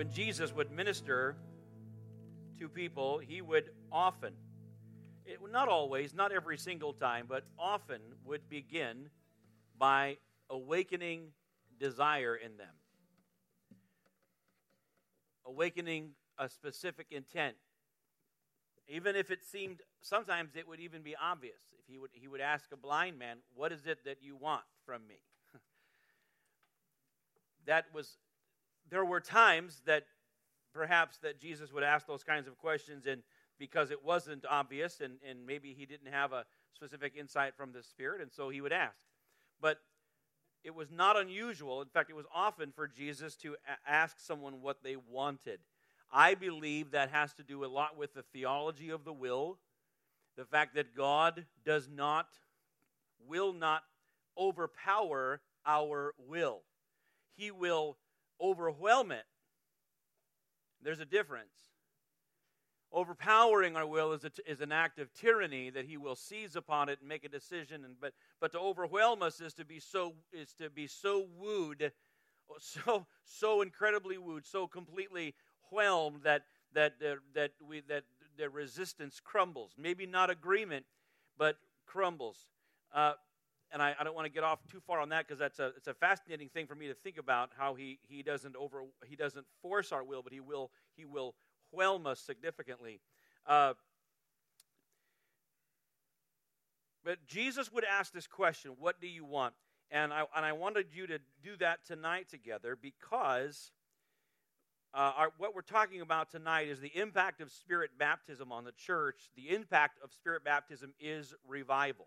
when Jesus would minister to people, he would often, it, not always, not every single time, but often would begin by awakening desire in them, awakening a specific intent. Even if it seemed, sometimes it would even be obvious. If he would, he would ask a blind man, What is it that you want from me? that was, there were times that perhaps that Jesus would ask those kinds of questions and because it wasn't obvious and, and maybe he didn't have a specific insight from the Spirit, and so he would ask. But it was not unusual. In fact, it was often for Jesus to a- ask someone what they wanted. I believe that has to do a lot with the theology of the will, the fact that God does not, will not overpower our will. He will overwhelm it. There's a difference. Overpowering our will is, is an act of tyranny that he will seize upon it and make a decision. And, but, but to overwhelm us is to be so is to be so wooed, so so incredibly wooed, so completely whelmed that that that, that we that the resistance crumbles. Maybe not agreement, but crumbles. Uh, and I, I, don't want to get off too far on that because that's a it's a fascinating thing for me to think about how he he doesn't over he doesn't force our will, but he will he will whelm us significantly. Uh, but Jesus would ask this question, What do you want? And I, and I wanted you to do that tonight together because uh, our, what we're talking about tonight is the impact of Spirit baptism on the church. The impact of Spirit baptism is revival.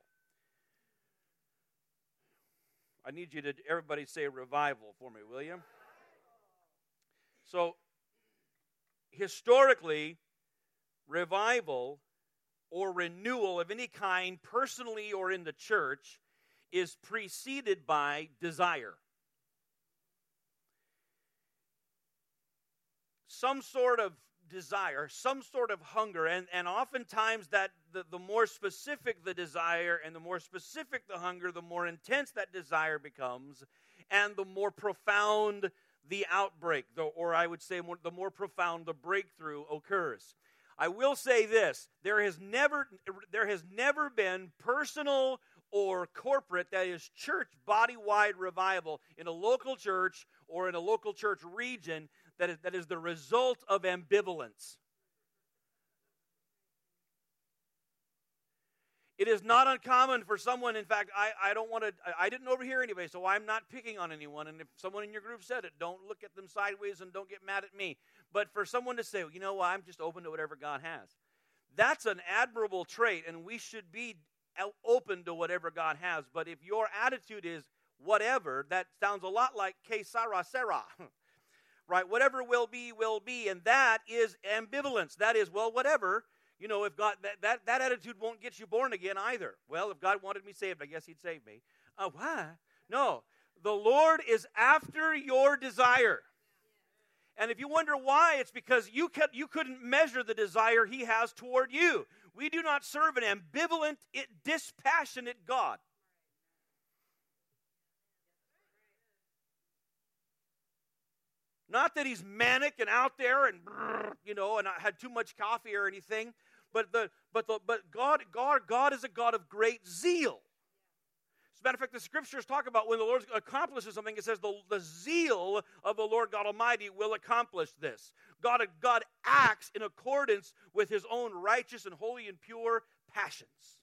I need you to, everybody say revival for me, will you? So, historically, revival or renewal of any kind, personally or in the church, is preceded by desire. Some sort of desire, some sort of hunger, and, and oftentimes that the, the more specific the desire and the more specific the hunger, the more intense that desire becomes, and the more profound the outbreak, the, or I would say more, the more profound the breakthrough occurs. I will say this there has never, there has never been personal or corporate, that is, church body wide revival in a local church or in a local church region that is, that is the result of ambivalence. It is not uncommon for someone, in fact, I, I don't want to, I didn't overhear anybody, so I'm not picking on anyone. And if someone in your group said it, don't look at them sideways and don't get mad at me. But for someone to say, you know what, I'm just open to whatever God has. That's an admirable trait, and we should be open to whatever God has. But if your attitude is whatever, that sounds a lot like que sera, sera. right? Whatever will be, will be. And that is ambivalence. That is, well, whatever you know, if God, that, that, that attitude won't get you born again either. Well, if God wanted me saved, I guess He'd save me. Uh, why? No. The Lord is after your desire. And if you wonder why, it's because you, could, you couldn't measure the desire He has toward you. We do not serve an ambivalent, dispassionate God. Not that he's manic and out there and you know and I had too much coffee or anything, but the but the but God God God is a God of great zeal. As a matter of fact, the scriptures talk about when the Lord accomplishes something, it says the, the zeal of the Lord God Almighty will accomplish this. God, God acts in accordance with his own righteous and holy and pure passions.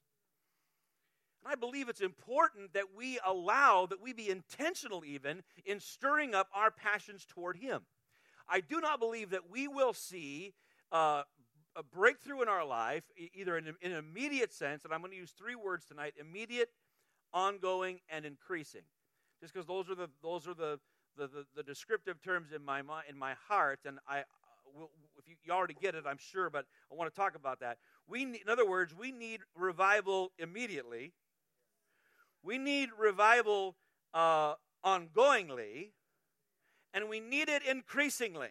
And I believe it's important that we allow, that we be intentional even in stirring up our passions toward Him. I do not believe that we will see uh, a breakthrough in our life, either in, in an immediate sense, and I'm going to use three words tonight immediate, ongoing, and increasing. Just because those are the, those are the, the, the, the descriptive terms in my, in my heart, and I, uh, if you, you already get it, I'm sure, but I want to talk about that. We, in other words, we need revival immediately we need revival uh, ongoingly, and we need it increasingly.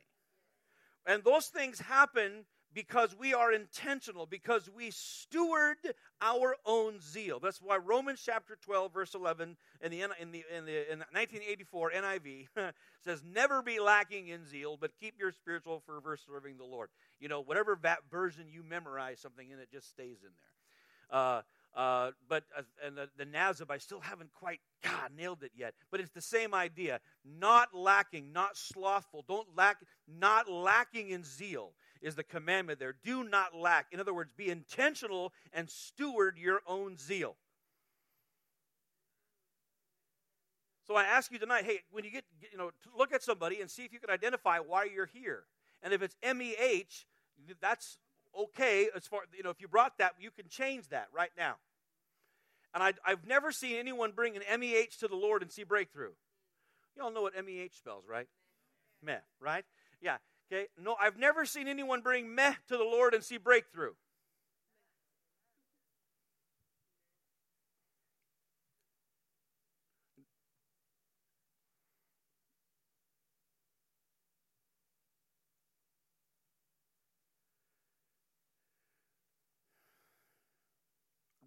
And those things happen because we are intentional, because we steward our own zeal. That's why Romans chapter 12, verse 11 in the, in the, in the in 1984 NIV says, Never be lacking in zeal, but keep your spiritual fervor serving the Lord. You know, whatever that version you memorize something in, it just stays in there. Uh, uh, but uh, and the, the NASB, I still haven't quite God nailed it yet. But it's the same idea: not lacking, not slothful. Don't lack, not lacking in zeal is the commandment there. Do not lack. In other words, be intentional and steward your own zeal. So I ask you tonight, hey, when you get, you know, look at somebody and see if you can identify why you're here. And if it's M E H, that's okay as far you know if you brought that you can change that right now and I, have never seen anyone bring an meh to the lord and see breakthrough you all know what meh spells right meh right yeah okay no i've never seen anyone bring meh to the lord and see breakthrough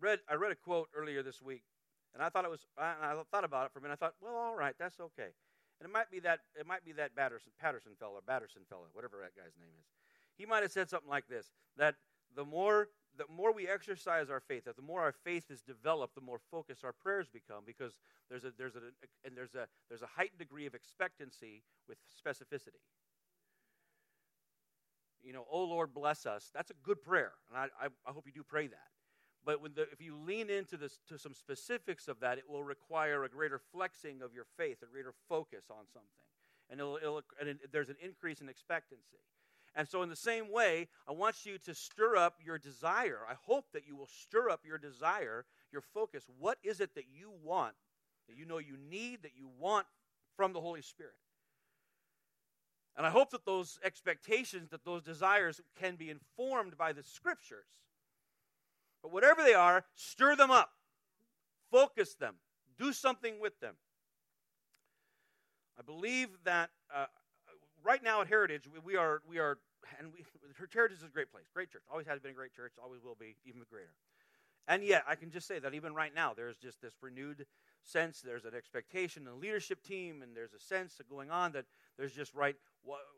read I read a quote earlier this week, and I thought it was I, I thought about it for a minute. I thought, well, all right, that's okay. And it might be that it might be that Patterson Patterson fellow, Batterson fellow, whatever that guy's name is. He might have said something like this: that the more the more we exercise our faith, that the more our faith is developed, the more focused our prayers become, because there's a there's a and there's a there's a heightened degree of expectancy with specificity. You know, oh Lord, bless us. That's a good prayer, and I I, I hope you do pray that. But the, if you lean into this, to some specifics of that, it will require a greater flexing of your faith, a greater focus on something. And, it'll, it'll, and it, there's an increase in expectancy. And so, in the same way, I want you to stir up your desire. I hope that you will stir up your desire, your focus. What is it that you want, that you know you need, that you want from the Holy Spirit? And I hope that those expectations, that those desires can be informed by the scriptures but whatever they are, stir them up, focus them, do something with them. I believe that uh, right now at Heritage, we, are, we are, and we, Heritage is a great place, great church. Always has been a great church, always will be, even greater. And yet, I can just say that even right now, there's just this renewed sense, there's an expectation the leadership team, and there's a sense going on that there's just right,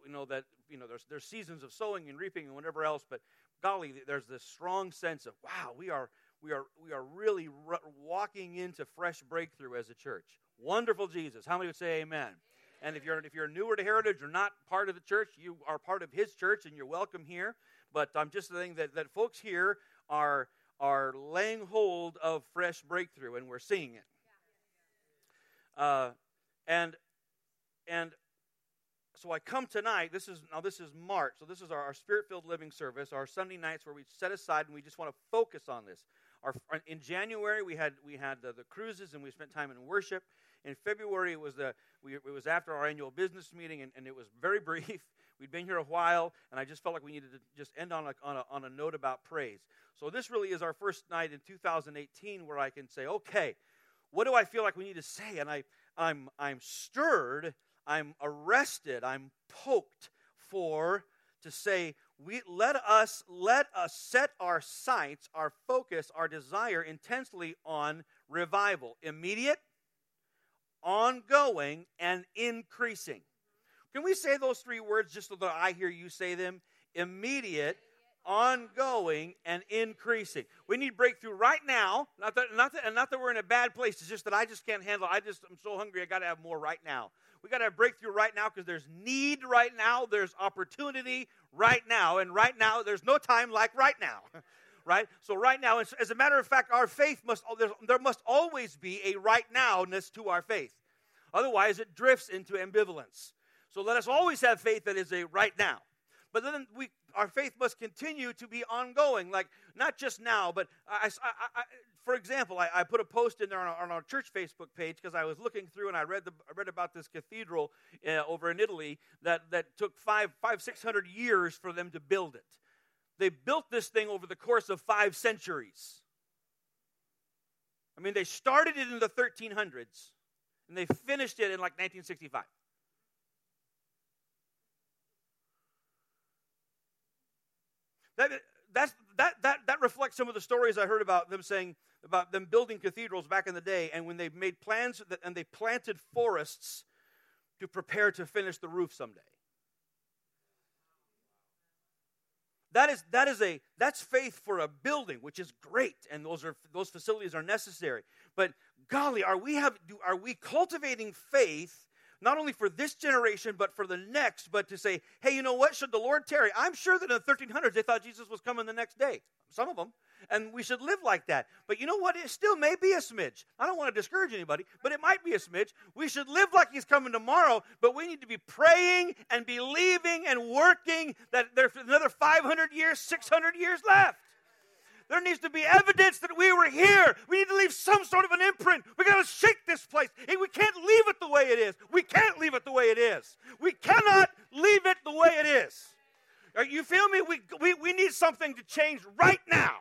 you know, that, you know, there's, there's seasons of sowing and reaping and whatever else, but golly, there's this strong sense of, wow, we are, we are, we are really r- walking into fresh breakthrough as a church. Wonderful Jesus. How many would say amen? And if you're, if you're newer to Heritage or not part of the church, you are part of his church and you're welcome here. But I'm just saying that, that folks here are, are laying hold of fresh breakthrough and we're seeing it. Uh, and, and so I come tonight. This is now this is March. So this is our, our spirit-filled living service, our Sunday nights where we set aside and we just want to focus on this. Our, in January we had we had the, the cruises and we spent time in worship. In February it was the we, it was after our annual business meeting and, and it was very brief. We'd been here a while, and I just felt like we needed to just end on a, on, a, on a note about praise. So, this really is our first night in 2018 where I can say, okay, what do I feel like we need to say? And I, I'm, I'm stirred I'm arrested, I'm poked for to say, we let us let us set our sights, our focus, our desire intensely on revival. Immediate, ongoing, and increasing. Can we say those three words just so that I hear you say them? Immediate, ongoing, and increasing. We need breakthrough right now. Not that, not that, and not that we're in a bad place. It's just that I just can't handle. I just I'm so hungry. I got to have more right now. We got to have breakthrough right now because there's need right now. There's opportunity right now, and right now there's no time like right now. right? So right now, as a matter of fact, our faith must there must always be a right nowness to our faith. Otherwise, it drifts into ambivalence. So let us always have faith that is a right now. But then we, our faith must continue to be ongoing, like not just now, but I, I, I, for example, I, put a post in there on our, on our church Facebook page because I was looking through and I read, the, I read about this cathedral uh, over in Italy that, that took five, five, six hundred years for them to build it. They built this thing over the course of five centuries. I mean, they started it in the 1300s and they finished it in like 1965. That, that's, that, that, that reflects some of the stories I heard about them saying about them building cathedrals back in the day, and when they made plans that, and they planted forests to prepare to finish the roof someday. That is, that is a that's faith for a building, which is great, and those are those facilities are necessary. But golly, are we have do, are we cultivating faith not only for this generation but for the next? But to say, hey, you know what? Should the Lord tarry? I'm sure that in the 1300s they thought Jesus was coming the next day. Some of them, and we should live like that. But you know what? It still may be a smidge. I don't want to discourage anybody, but it might be a smidge. We should live like He's coming tomorrow, but we need to be praying and believing and working that there's another 500 years, 600 years left. There needs to be evidence that we were here. We need to leave some sort of an imprint. We got to shake this place. We can't leave it the way it is. We can't leave it the way it is. We cannot leave it the way it is. You feel me? We, we, we need something to change right now.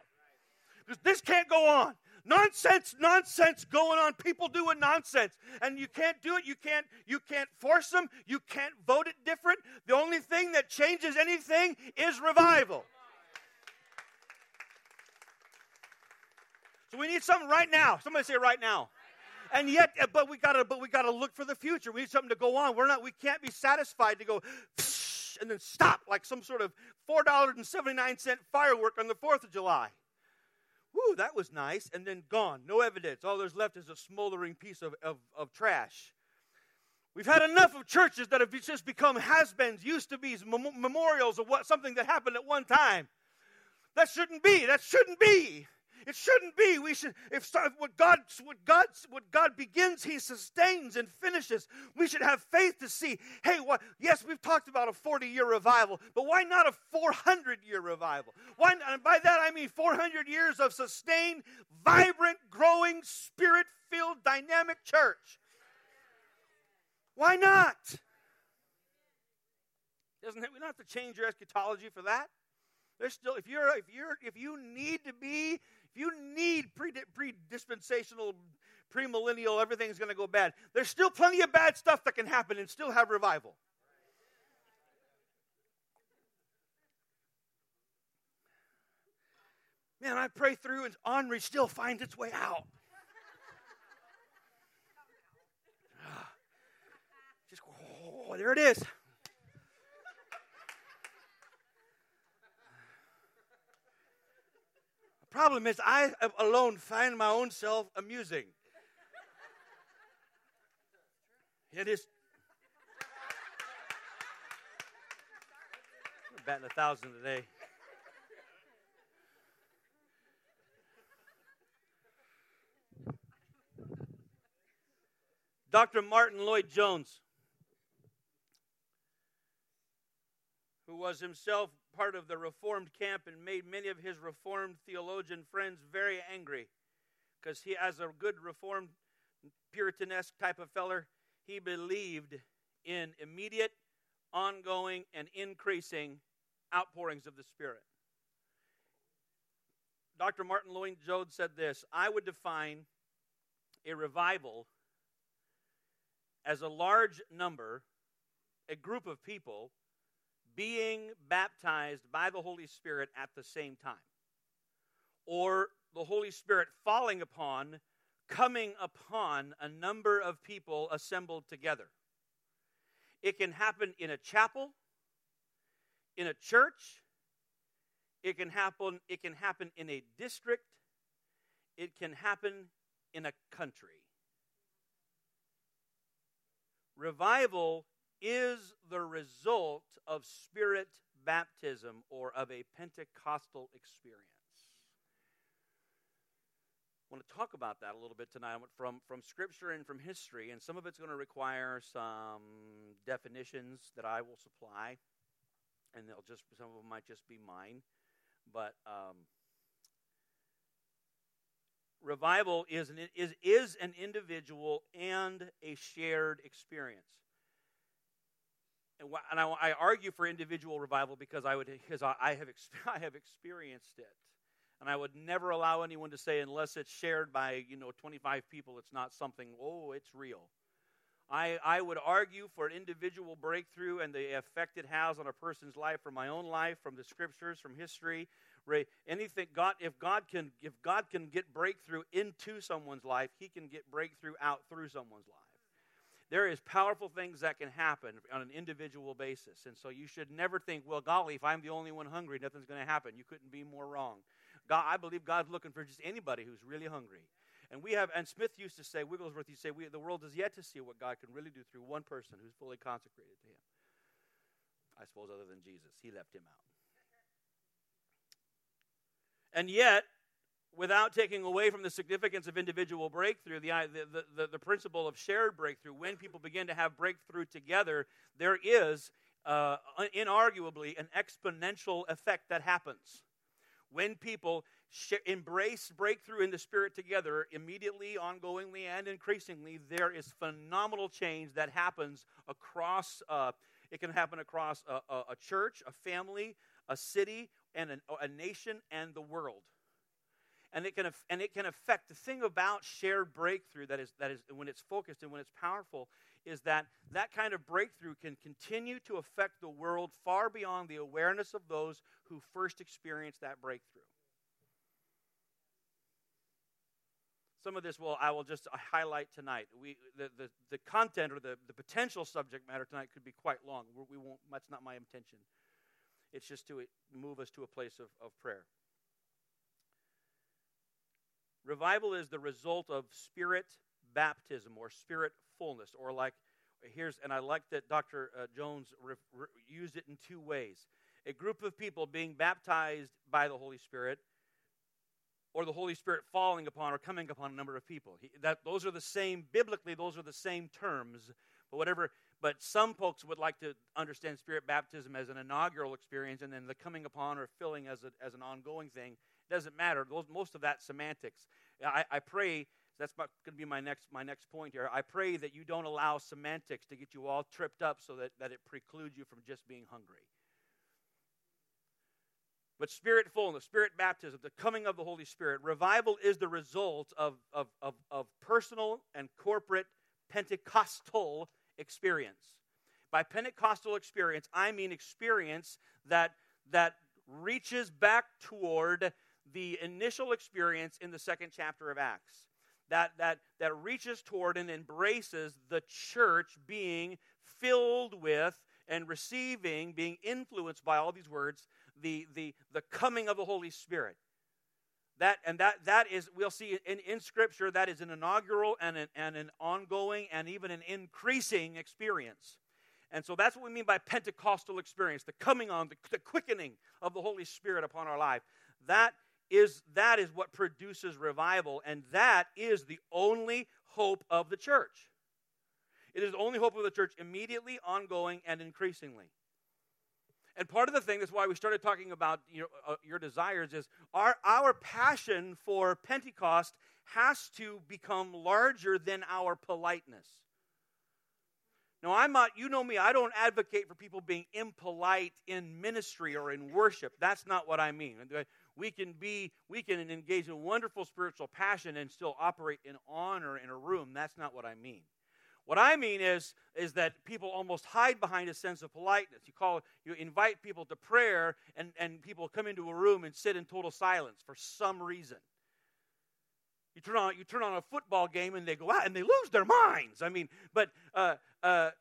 Because this can't go on. Nonsense, nonsense going on. People doing nonsense. And you can't do it. You can't, you can't force them. You can't vote it different. The only thing that changes anything is revival. So we need something right now. Somebody say right now. And yet, uh, but we gotta, but we gotta look for the future. We need something to go on. We're not, we can't be satisfied to go and then stop like some sort of four dollars and seventy nine cent firework on the Fourth of July. Woo, that was nice, and then gone. No evidence. All there's left is a smoldering piece of, of, of trash. We've had enough of churches that have just become has-beens, used to be memorials of what something that happened at one time. That shouldn't be. That shouldn't be. It shouldn't be. We should, if what God, what God, what God begins, He sustains and finishes. We should have faith to see. Hey, what? Yes, we've talked about a forty-year revival, but why not a four hundred-year revival? Why? And by that I mean four hundred years of sustained, vibrant, growing, spirit-filled, dynamic church. Why not? Doesn't we don't have to change your eschatology for that. There's still if you're if you're if you need to be if you need pre-dispensational, premillennial, everything's going to go bad. There's still plenty of bad stuff that can happen and still have revival. Man, I pray through and Henri still finds its way out. Just, oh, there it is. Problem is, I alone find my own self amusing. It is. I'm batting a thousand today. Dr. Martyn Lloyd-Jones, who was himself part of the Reformed camp and made many of his Reformed theologian friends very angry because he, as a good Reformed Puritanesque type of feller, he believed in immediate, ongoing, and increasing outpourings of the Spirit. Dr. Martyn Lloyd-Jones said this I would define a revival as a large number, a group of people being baptized by the Holy Spirit at the same time, or the Holy Spirit falling upon, coming upon a number of people assembled together. It can happen in a chapel, in a church, it can happen, it can happen in a district, it can happen in a country. Revival is the result of spirit baptism or of a Pentecostal experience. I want to talk about that a little bit tonight from, from scripture and from history, and some of it's going to require some definitions that I will supply, and they'll just some of them might just be mine, but um, revival is an, is, is an individual and a shared experience and I, I argue for individual revival because I would because I have I have experienced it, and I would never allow anyone to say unless it's shared by you know 25 people, it's not something. Oh, it's real. I, I would argue for an individual breakthrough and the effect it has on a person's life from my own life, from the scriptures, from history. Anything God, if God can, if God can get breakthrough into someone's life, He can get breakthrough out through someone's life. There is powerful things that can happen on an individual basis, and so you should never think, well, golly, if I'm the only one hungry, nothing's going to happen. You couldn't be more wrong. God, I believe God's looking for just anybody who's really hungry. And we have, and Smith used to say, Wigglesworth used to say, we, the world is yet to see what God can really do through one person who's fully consecrated to Him. I suppose, other than Jesus, He left Him out. And yet, without taking away from the significance of individual breakthrough, the, the, the, the, principle of shared breakthrough, when people begin to have breakthrough together, there is uh, inarguably an exponential effect that happens. When people sh- embrace breakthrough in the Spirit together, immediately, ongoingly, and increasingly, there is phenomenal change that happens across. Uh, it can happen across a, a, a, church, a family, a city, and an, a nation, and the world. And it can and it can affect the thing about shared breakthrough that is that is when it's focused and when it's powerful is that that kind of breakthrough can continue to affect the world far beyond the awareness of those who first experienced that breakthrough. Some of this will I will just highlight tonight. We the, the, the content or the, the potential subject matter tonight could be quite long. We won't. That's not my intention. It's just to move us to a place of, of prayer. Revival is the result of spirit baptism or spirit fullness, or like here's and I like that Dr. Uh, Jones re, re, used it in two ways. A group of people being baptized by the Holy Spirit or the Holy Spirit falling upon or coming upon a number of people. He, that those are the same biblically. Those are the same terms. But whatever. But some folks would like to understand Spirit baptism as an inaugural experience, and then the coming upon or filling as a, as an ongoing thing. It doesn't matter. Those, most of that semantics. I, I pray that's going to be my next my next point here. I pray that you don't allow semantics to get you all tripped up so that, that it precludes you from just being hungry. But spirit fullness, spirit baptism, the coming of the Holy Spirit, revival is the result of, of, of, of personal and corporate Pentecostal experience. By Pentecostal experience, I mean experience that, that reaches back toward the initial experience in the second chapter of Acts. That, that, that reaches toward and embraces the church being filled with and receiving, being influenced by all these words, the, the, the coming of the Holy Spirit. That, and that, that is, we'll see in, in Scripture, that is an inaugural and an, and an ongoing and even an increasing experience. And so that's what we mean by Pentecostal experience the coming on, the, the quickening of the Holy Spirit upon our life. That is, that is what produces revival, and that is the only hope of the church. It is the only hope of the church immediately, ongoing, and increasingly. And part of the thing, that's why we started talking about you know, uh, your desires, is our, our passion for Pentecost has to become larger than our politeness. Now, I'm not, you know me, I don't advocate for people being impolite in ministry or in worship. That's not what I mean. We can be, we can engage in wonderful spiritual passion and still operate in honor in a room. That's not what I mean. What I mean is, is that people almost hide behind a sense of politeness. You call, you invite people to prayer, and, and people come into a room and sit in total silence for some reason. You turn on, you turn on a football game, and they go out and they lose their minds. I mean, but uh, uh,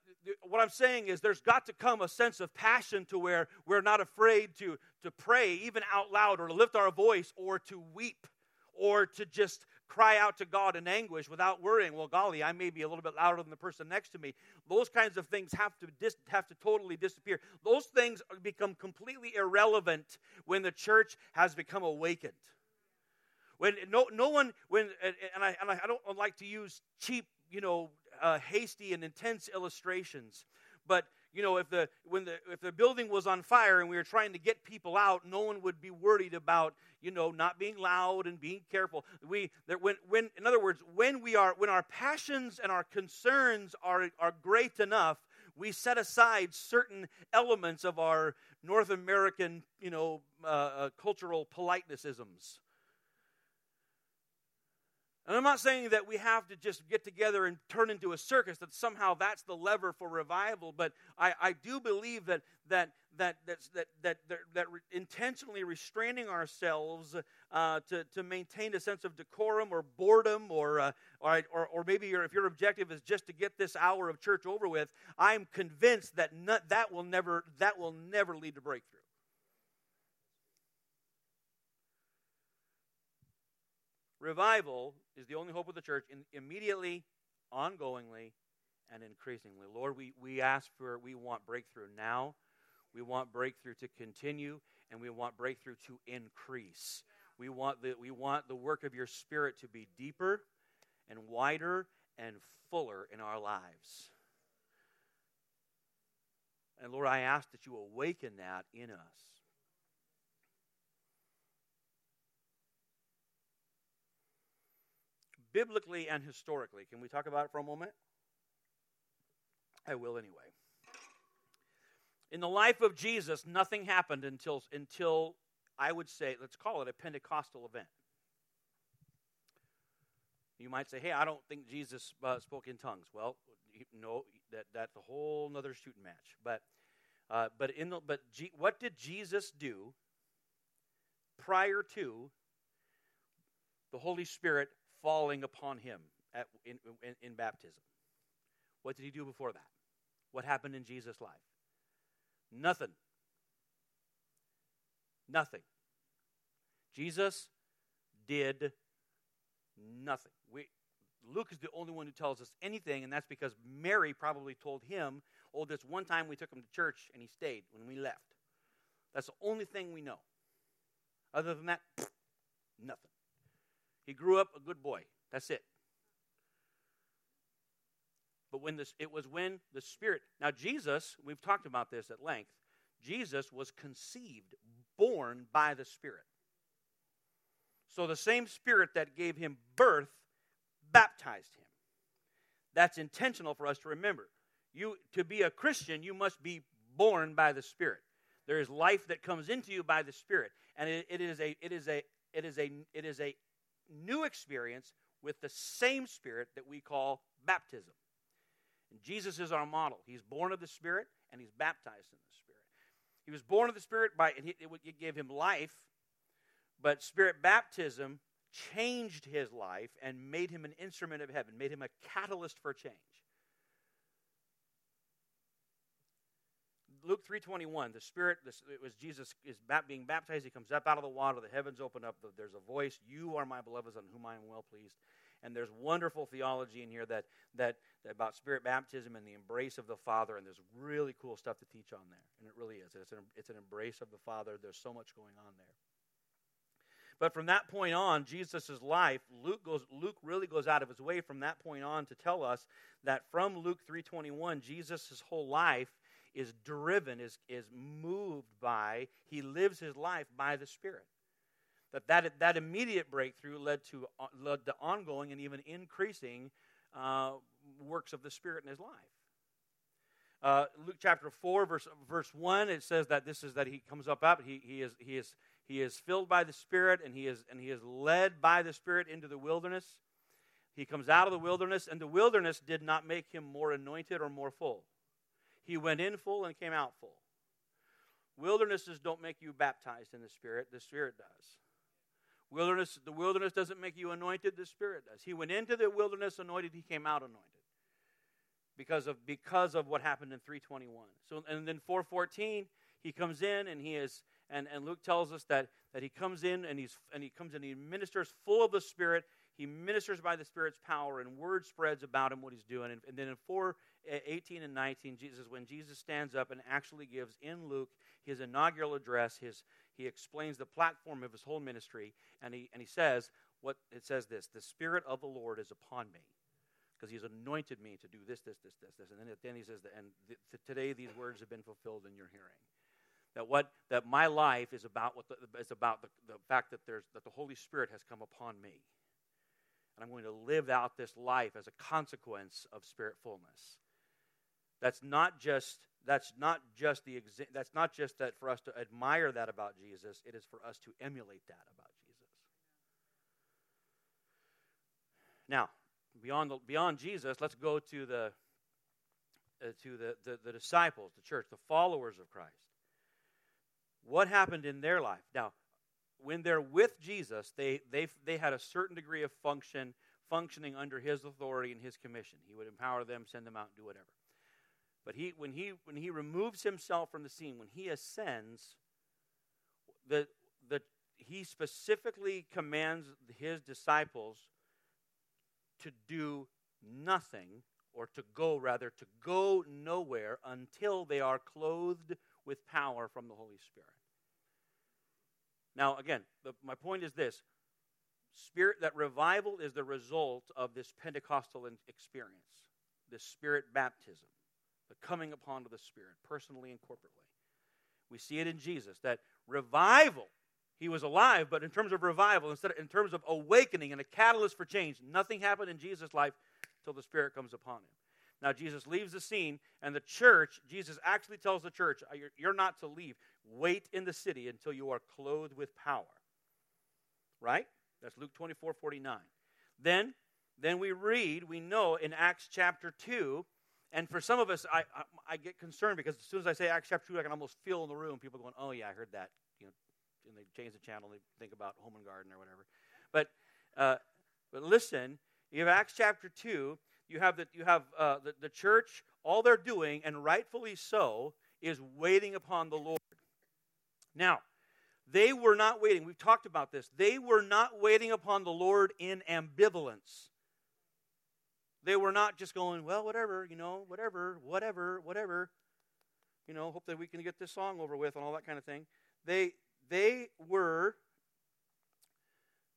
what I'm saying is there's got to come a sense of passion to where we're not afraid to, to pray, even out loud, or to lift our voice, or to weep, or to just cry out to God in anguish without worrying, well, golly, I may be a little bit louder than the person next to me. Those kinds of things have to, dis- have to totally disappear. Those things become completely irrelevant when the church has become awakened. When no, no one, when, and I, and I don't like to use cheap, you know, uh, hasty and intense illustrations, but you know, if the when the if the building was on fire and we were trying to get people out, no one would be worried about you know not being loud and being careful. We that when when in other words, when we are when our passions and our concerns are are great enough, we set aside certain elements of our North American you know uh, uh, cultural politenesses And I'm not saying that we have to just get together and turn into a circus, that somehow that's the lever for revival, but I, I do believe that, that, that, that, that, that, that, that intentionally restraining ourselves uh, to, to maintain a sense of decorum or boredom, or, uh, or, or, or, maybe if your objective is just to get this hour of church over with, I'm convinced that not, that, will never, that will never lead to breakthrough. Revival is the only hope of the church in, immediately, ongoingly, and increasingly. Lord, we, we ask for, we want breakthrough now. We want breakthrough to continue, and we want breakthrough to increase. We want the, we want the work of your Spirit to be deeper and wider and fuller in our lives. And Lord, I ask that you awaken that in us. Biblically and historically. Can we talk about it for a moment? I will anyway. In the life of Jesus, nothing happened until, until I would say, let's call it a Pentecostal event. You might say, hey, I don't think Jesus uh, spoke in tongues. Well, no, that, that's a whole other shooting match. But, uh, but, in the, but G, what did Jesus do prior to the Holy Spirit falling upon him at, in, in, in baptism. What did he do before that? What happened in Jesus' life? Nothing. Nothing. Jesus did nothing. We, Luke is the only one who tells us anything, and that's because Mary probably told him, oh, this one time we took him to church and he stayed when we left. That's the only thing we know. Other than that, nothing. He grew up a good boy. That's it. But when this, it was when the Spirit. Now, Jesus, we've talked about this at length. Jesus was conceived, born by the Spirit. So the same Spirit that gave him birth baptized him. That's intentional for us to remember. You to be a Christian, you must be born by the Spirit. There is life that comes into you by the Spirit, and it, it is a it is a it is a it is a new experience with the same Spirit that we call baptism. And Jesus is our model. He's born of the Spirit and he's baptized in the Spirit. He was born of the Spirit by it, it gave him life, but Spirit baptism changed his life and made him an instrument of heaven, made him a catalyst for change. Luke 3:21, the Spirit, it was Jesus is being baptized. He comes up out of the water. The heavens open up. There's a voice. You are my beloved, on whom I am well pleased. And there's wonderful theology in here that, that, that about Spirit baptism and the embrace of the Father. And there's really cool stuff to teach on there. And it really is. It's an, it's an embrace of the Father. There's so much going on there. But from that point on, Jesus' life, Luke goes Luke really goes out of his way from that point on to tell us that from Luke 3:21, Jesus' whole life is driven, is, is moved by, he lives his life by the Spirit. That, that that immediate breakthrough led to, uh, led to ongoing and even increasing uh, works of the Spirit in his life. Uh, Luke chapter 4, verse, verse 1, it says that this is that he comes up up. He, he, is, he, is, he is filled by the Spirit and he, is, and he is led by the Spirit into the wilderness. He comes out of the wilderness, and the wilderness did not make him more anointed or more full. He went in full and came out full. Wildernesses don't make you baptized in the Spirit, the Spirit does. Wilderness, the wilderness doesn't make you anointed, the Spirit does. He went into the wilderness anointed, he came out anointed. Because of because of what happened in 321. So and then 414, he comes in and he is and, and Luke tells us that, that he comes in and he's and he comes in, he ministers full of the Spirit, he ministers by the Spirit's power, and word spreads about him what he's doing. And, and then in 4 eh, 18 and 19, Jesus, when Jesus stands up and actually gives in Luke his inaugural address, his, he explains the platform of his whole ministry, and he, and he says, what it says this the Spirit of the Lord is upon me. Because he's anointed me to do this, this, this, this, this. And then, then he says, and th- today these words have been fulfilled in your hearing that what that my life is about what the, is about the, the fact that there's that the Holy Spirit has come upon me, and I'm going to live out this life as a consequence of spirit fullness. That's not just that's not just the that's not just that for us to admire that about Jesus. It is for us to emulate that about Jesus. Now, beyond, the, beyond Jesus, let's go to the, uh, to the, the, the disciples, the church, the followers of Christ. What happened in their life? Now, when they're with Jesus, they, they, they had a certain degree of function, functioning under his authority and his commission. He would empower them, send them out, do whatever. But he, when, he, when he removes himself from the scene, when he ascends, the, the, he specifically commands his disciples to do nothing, or to go, rather, to go nowhere until they are clothed with power from the Holy Spirit. Now, again, the, my point is this spirit that revival is the result of this Pentecostal experience, this spirit baptism, the coming upon of the Spirit, personally and corporately. We see it in Jesus that revival, he was alive, but in terms of revival, instead of, in terms of awakening and a catalyst for change, nothing happened in Jesus' life until the Spirit comes upon him. Now, Jesus leaves the scene, and the church, Jesus actually tells the church, uh, You're not to leave. Wait in the city until you are clothed with power. Right? That's Luke 24 49. Then, then we read, we know in Acts chapter 2, and for some of us, I, I, I, get concerned because as soon as I say Acts chapter 2, I can almost feel in the room people going, oh, yeah, I heard that. You know, and they change the channel, they think about Home and Garden or whatever. But, uh, but listen, you have Acts chapter 2, you have, the, you have uh, the, the church, all they're doing, and rightfully so, is waiting upon the Lord. Now, they were not waiting. We've talked about this. They were not waiting upon the Lord in ambivalence. They were not just going, well, whatever, you know, whatever, whatever, whatever. You know, hope that we can get this song over with and all that kind of thing. They they were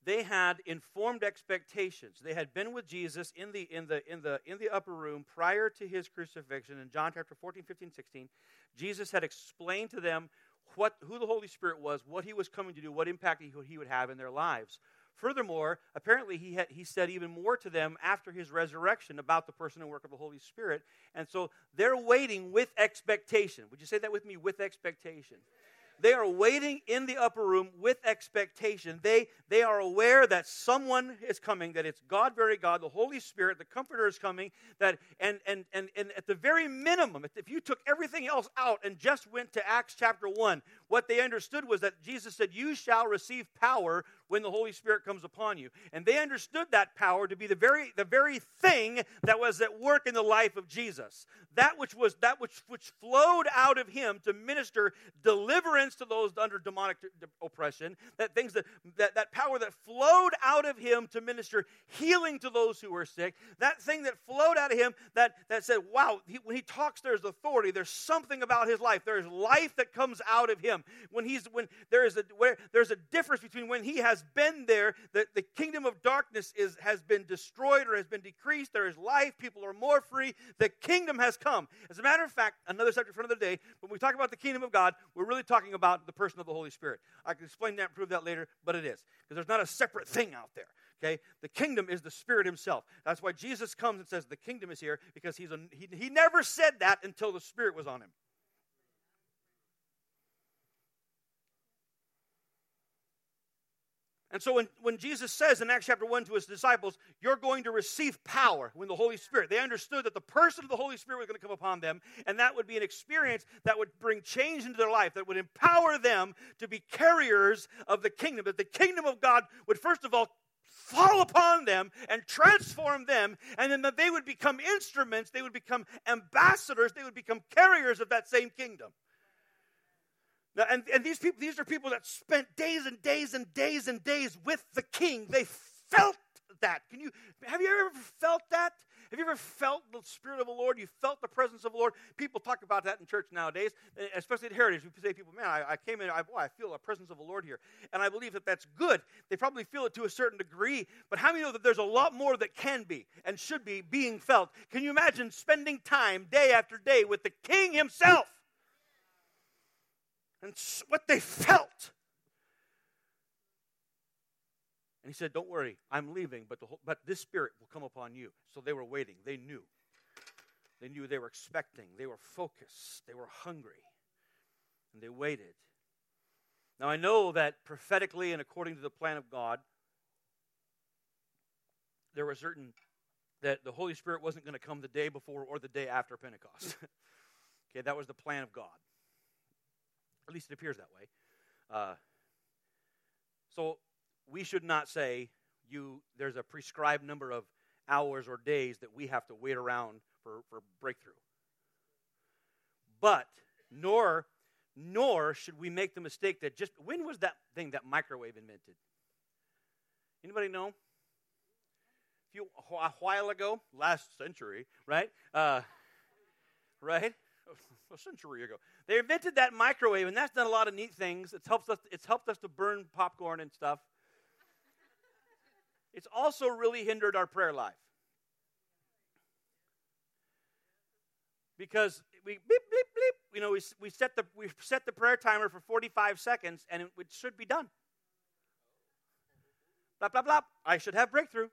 they had informed expectations. They had been with Jesus in the, in the, in the, in the upper room prior to his crucifixion in John chapter 14, 15, 16. Jesus had explained to them what, who the Holy Spirit was, what he was coming to do, what impact he, he would have in their lives. Furthermore, apparently he, had, he said even more to them after his resurrection about the person and work of the Holy Spirit. And so they're waiting with expectation. Would you say that with me? With expectation. They are waiting in the upper room with expectation. They, they are aware that someone is coming, that it's God, very God, the Holy Spirit, the Comforter is coming. That and and and, and at the very minimum, if you took everything else out and just went to Acts chapter one, what they understood was that Jesus said, "You shall receive power when the Holy Spirit comes upon you. And they understood that power to be the very, the very thing that was at work in the life of Jesus. That which was that which, which flowed out of him to minister deliverance to those under demonic oppression, that things that, that, that power that flowed out of him to minister healing to those who were sick, that thing that flowed out of him that, that said, wow, he, when he talks, there's authority, there's something about his life. There's life that comes out of him. When he's when there is a where there's a difference between when he has has been there. The, the kingdom of darkness is, has been destroyed or has been decreased. There is life. People are more free. The kingdom has come. As a matter of fact, another subject for another day, when we talk about the kingdom of God, we're really talking about the person of the Holy Spirit. I can explain that and prove that later, but it is. Because there's not a separate thing out there. Okay? The kingdom is the Spirit Himself. That's why Jesus comes and says, The kingdom is here, because he's a, he, he never said that until the Spirit was on him. And so when, when Jesus says in Acts chapter 1 to his disciples, You're going to receive power when the Holy Spirit, they understood that the person of the Holy Spirit was going to come upon them, and that would be an experience that would bring change into their life, that would empower them to be carriers of the kingdom, that the kingdom of God would first of all fall upon them and transform them, and then that they would become instruments, they would become ambassadors, they would become carriers of that same kingdom. Now, and, and these people, these are people that spent days and days and days and days with the king. They felt that. Can you have you ever felt that? Have you ever felt the Spirit of the Lord? You felt the presence of the Lord? People talk about that in church nowadays, eh, especially at Heritage. We say, people, man, I, I came in, I, boy, I feel the presence of the Lord here. And I believe that that's good. They probably feel it to a certain degree, but how many know that there's a lot more that can be and should be being felt? Can you imagine spending time day after day with the King himself? And what they felt. And he said, Don't worry, I'm leaving, but, the whole, but this spirit will come upon you. So they were waiting. They knew. They knew they were expecting. They were focused. They were hungry. And they waited. Now I know that prophetically and according to the plan of God, there were certain that the Holy Spirit wasn't going to come the day before or the day after Pentecost. okay, that was the plan of God. At least it appears that way. Uh, so we should not say you there's a prescribed number of hours or days that we have to wait around for, for breakthrough. But nor nor should we make the mistake that just when was that thing that microwave invented? Anybody know? A few a while ago, last century, right? Uh, right? A century ago, they invented that microwave, and that's done a lot of neat things. It's helped us. It's helped us to burn popcorn and stuff. It's also really hindered our prayer life. Because we beep, bleep, bleep, you know, we, we, set the, we set the prayer timer for 45 seconds and it, it should be done. Blah, blah, blah. I should have breakthrough.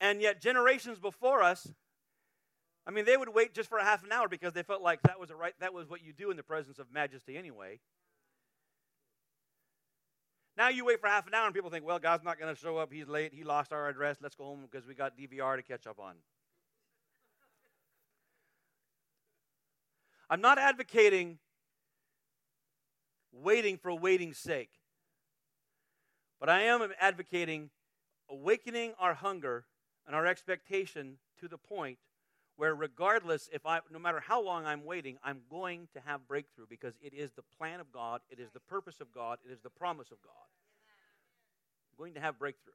And yet, generations before us, I mean, they would wait just for a half an hour because they felt like that was a right, that was what you do in the presence of majesty anyway. Now you wait for half an hour and people think, well, God's not going to show up. He's late. He lost our address. Let's go home because we got DVR to catch up on. I'm not advocating waiting for waiting's sake, but I am advocating awakening our hunger and our expectation to the point where regardless if I no matter how long I'm waiting, I'm going to have breakthrough because it is the plan of God, it is the purpose of God, it is the promise of God. I'm going to have breakthrough.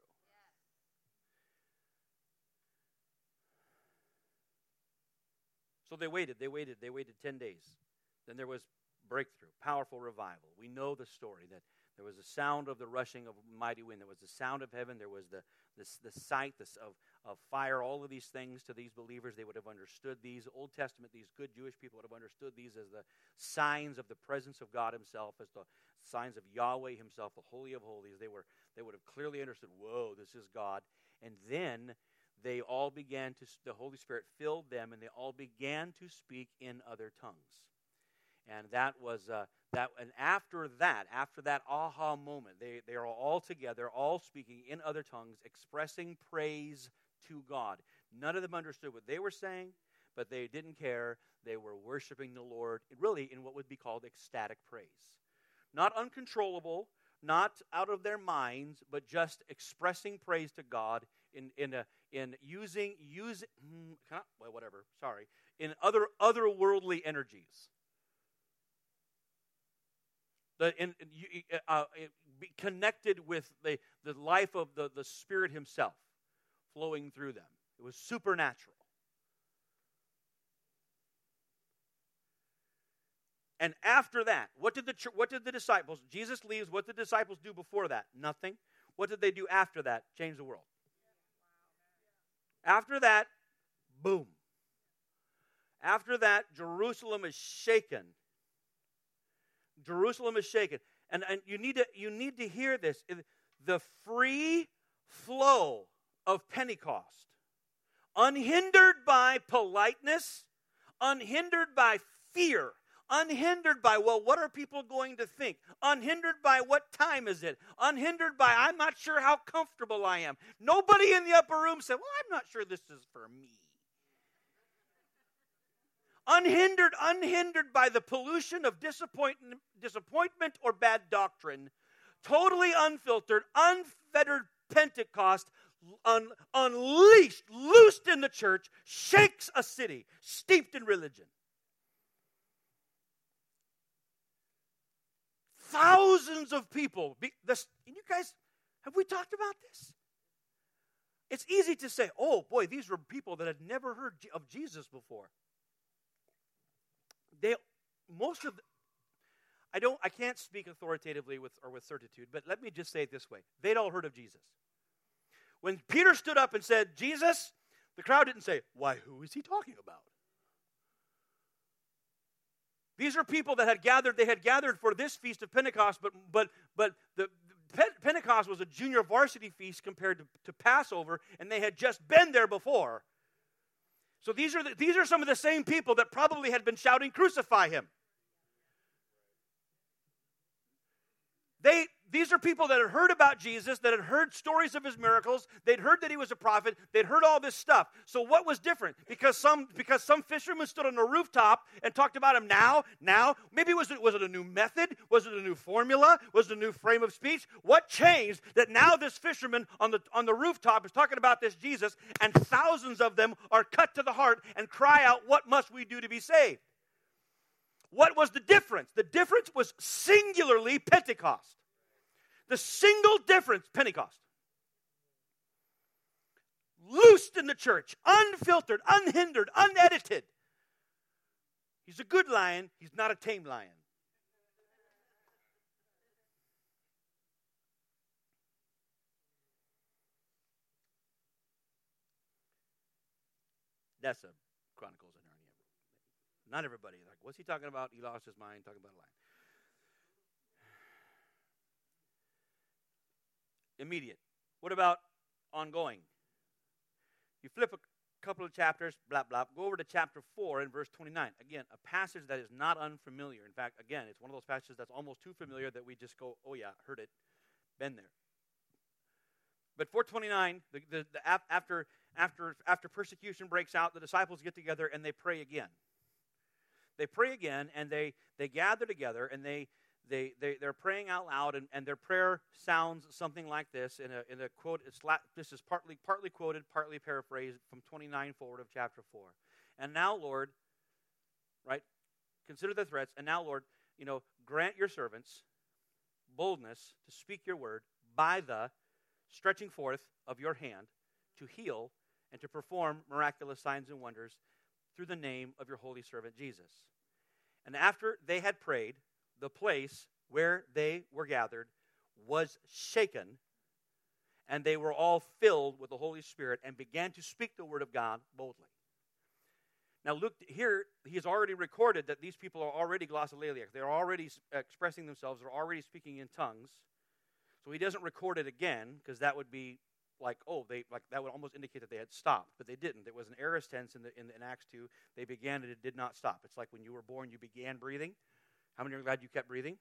So they waited, they waited, they waited 10 days. Then there was breakthrough, powerful revival. We know the story that there was the sound of the rushing of mighty wind. There was the sound of heaven. There was the, the, the sight of, of fire. All of these things to these believers, they would have understood these. Old Testament, these good Jewish people would have understood these as the signs of the presence of God Himself, as the signs of Yahweh Himself, the Holy of Holies. They, were, they would have clearly understood, whoa, this is God. And then they all began to, the Holy Spirit filled them, and they all began to speak in other tongues. And that was, uh, that, and after that, after that aha moment, they, they are all together, all speaking in other tongues, expressing praise to God. None of them understood what they were saying, but they didn't care. They were worshiping the Lord, really, in what would be called ecstatic praise. Not uncontrollable, not out of their minds, but just expressing praise to God in, in, a, in using, using hmm, well, whatever, sorry, in other otherworldly energies the, in, uh, uh connected with the, the life of the, the Spirit Himself flowing through them. It was supernatural. And after that, what did the what did the disciples? Jesus leaves. What did the disciples do before that? Nothing. What did they do after that? Change the world. After that, boom. After that, Jerusalem is shaken Jerusalem is shaken. And, and you, need to, you need to hear this. The free flow of Pentecost, unhindered by politeness, unhindered by fear, unhindered by, well, what are people going to think? Unhindered by what time is it? Unhindered by, I'm not sure how comfortable I am. Nobody in the upper room said, well, I'm not sure this is for me unhindered, unhindered by the pollution of disappointment, disappointment or bad doctrine, totally unfiltered, unfettered Pentecost, un, unleashed, loosed in the church, shakes a city steeped in religion. Thousands of people. Be, this, and you guys, have we talked about this? It's easy to say, oh boy, these were people that had never heard of Jesus before they most of the, I don't I can't speak authoritatively with or with certitude, but let me just say it this way. They'd all heard of Jesus. When Peter stood up and said, "Jesus," the crowd didn't say, "Why, who is he talking about?" These are people that had gathered, they had gathered for this feast of Pentecost, but but but the Pentecost was a junior varsity feast compared to, to Passover, and they had just been there before. So these are, the, these are some of the same people that probably had been shouting, Crucify him. They, these are people that had heard about Jesus, that had heard stories of his miracles. They'd heard that he was a prophet. They'd heard all this stuff. So what was different? Because some because some fisherman stood on a rooftop and talked about him now, now. Maybe was it was it a new method? Was it a new formula? Was it a new frame of speech? What changed that now this fisherman on the on the rooftop is talking about this Jesus and thousands of them are cut to the heart and cry out, "What must we do to be saved?" What was the difference? The difference was singularly Pentecost. The single difference, Pentecost. Loosed in the church, unfiltered, unhindered, unedited. He's a good lion, he's not a tame lion. That's a Chronicles of Narnia. Not everybody. Like, what's he talking about? He lost his mind talking about a lion. Immediate. What about ongoing? You flip a couple of chapters, blah, blah, go over to chapter 4 and verse 29. Again, a passage that is not unfamiliar. In fact, again, it's one of those passages that's almost too familiar that we just go, oh, yeah, heard it, been there. But 429, the, the, the, after, after, after persecution breaks out, the disciples get together and they pray again. They pray again and they, they gather together and they, they, they, they're praying out loud, and, and their prayer sounds something like this in a, in a quote. It's, this is partly, partly quoted, partly paraphrased from 29 forward of chapter 4. And now, Lord, right, consider the threats, and now, Lord, you know, grant your servants boldness to speak your word by the stretching forth of your hand to heal and to perform miraculous signs and wonders through the name of your holy servant Jesus. And after they had prayed, the place where they were gathered was shaken, and they were all filled with the Holy Spirit and began to speak the word of God boldly. Now, look here, he's already recorded that these people are already glossolaliac. They're already expressing themselves, they're already speaking in tongues. So he doesn't record it again because that would be like, oh, they like that would almost indicate that they had stopped, but they didn't. It was an aorist tense in, the, in, in Acts 2. They began and it did not stop. It's like when you were born, you began breathing. How many are glad you kept breathing?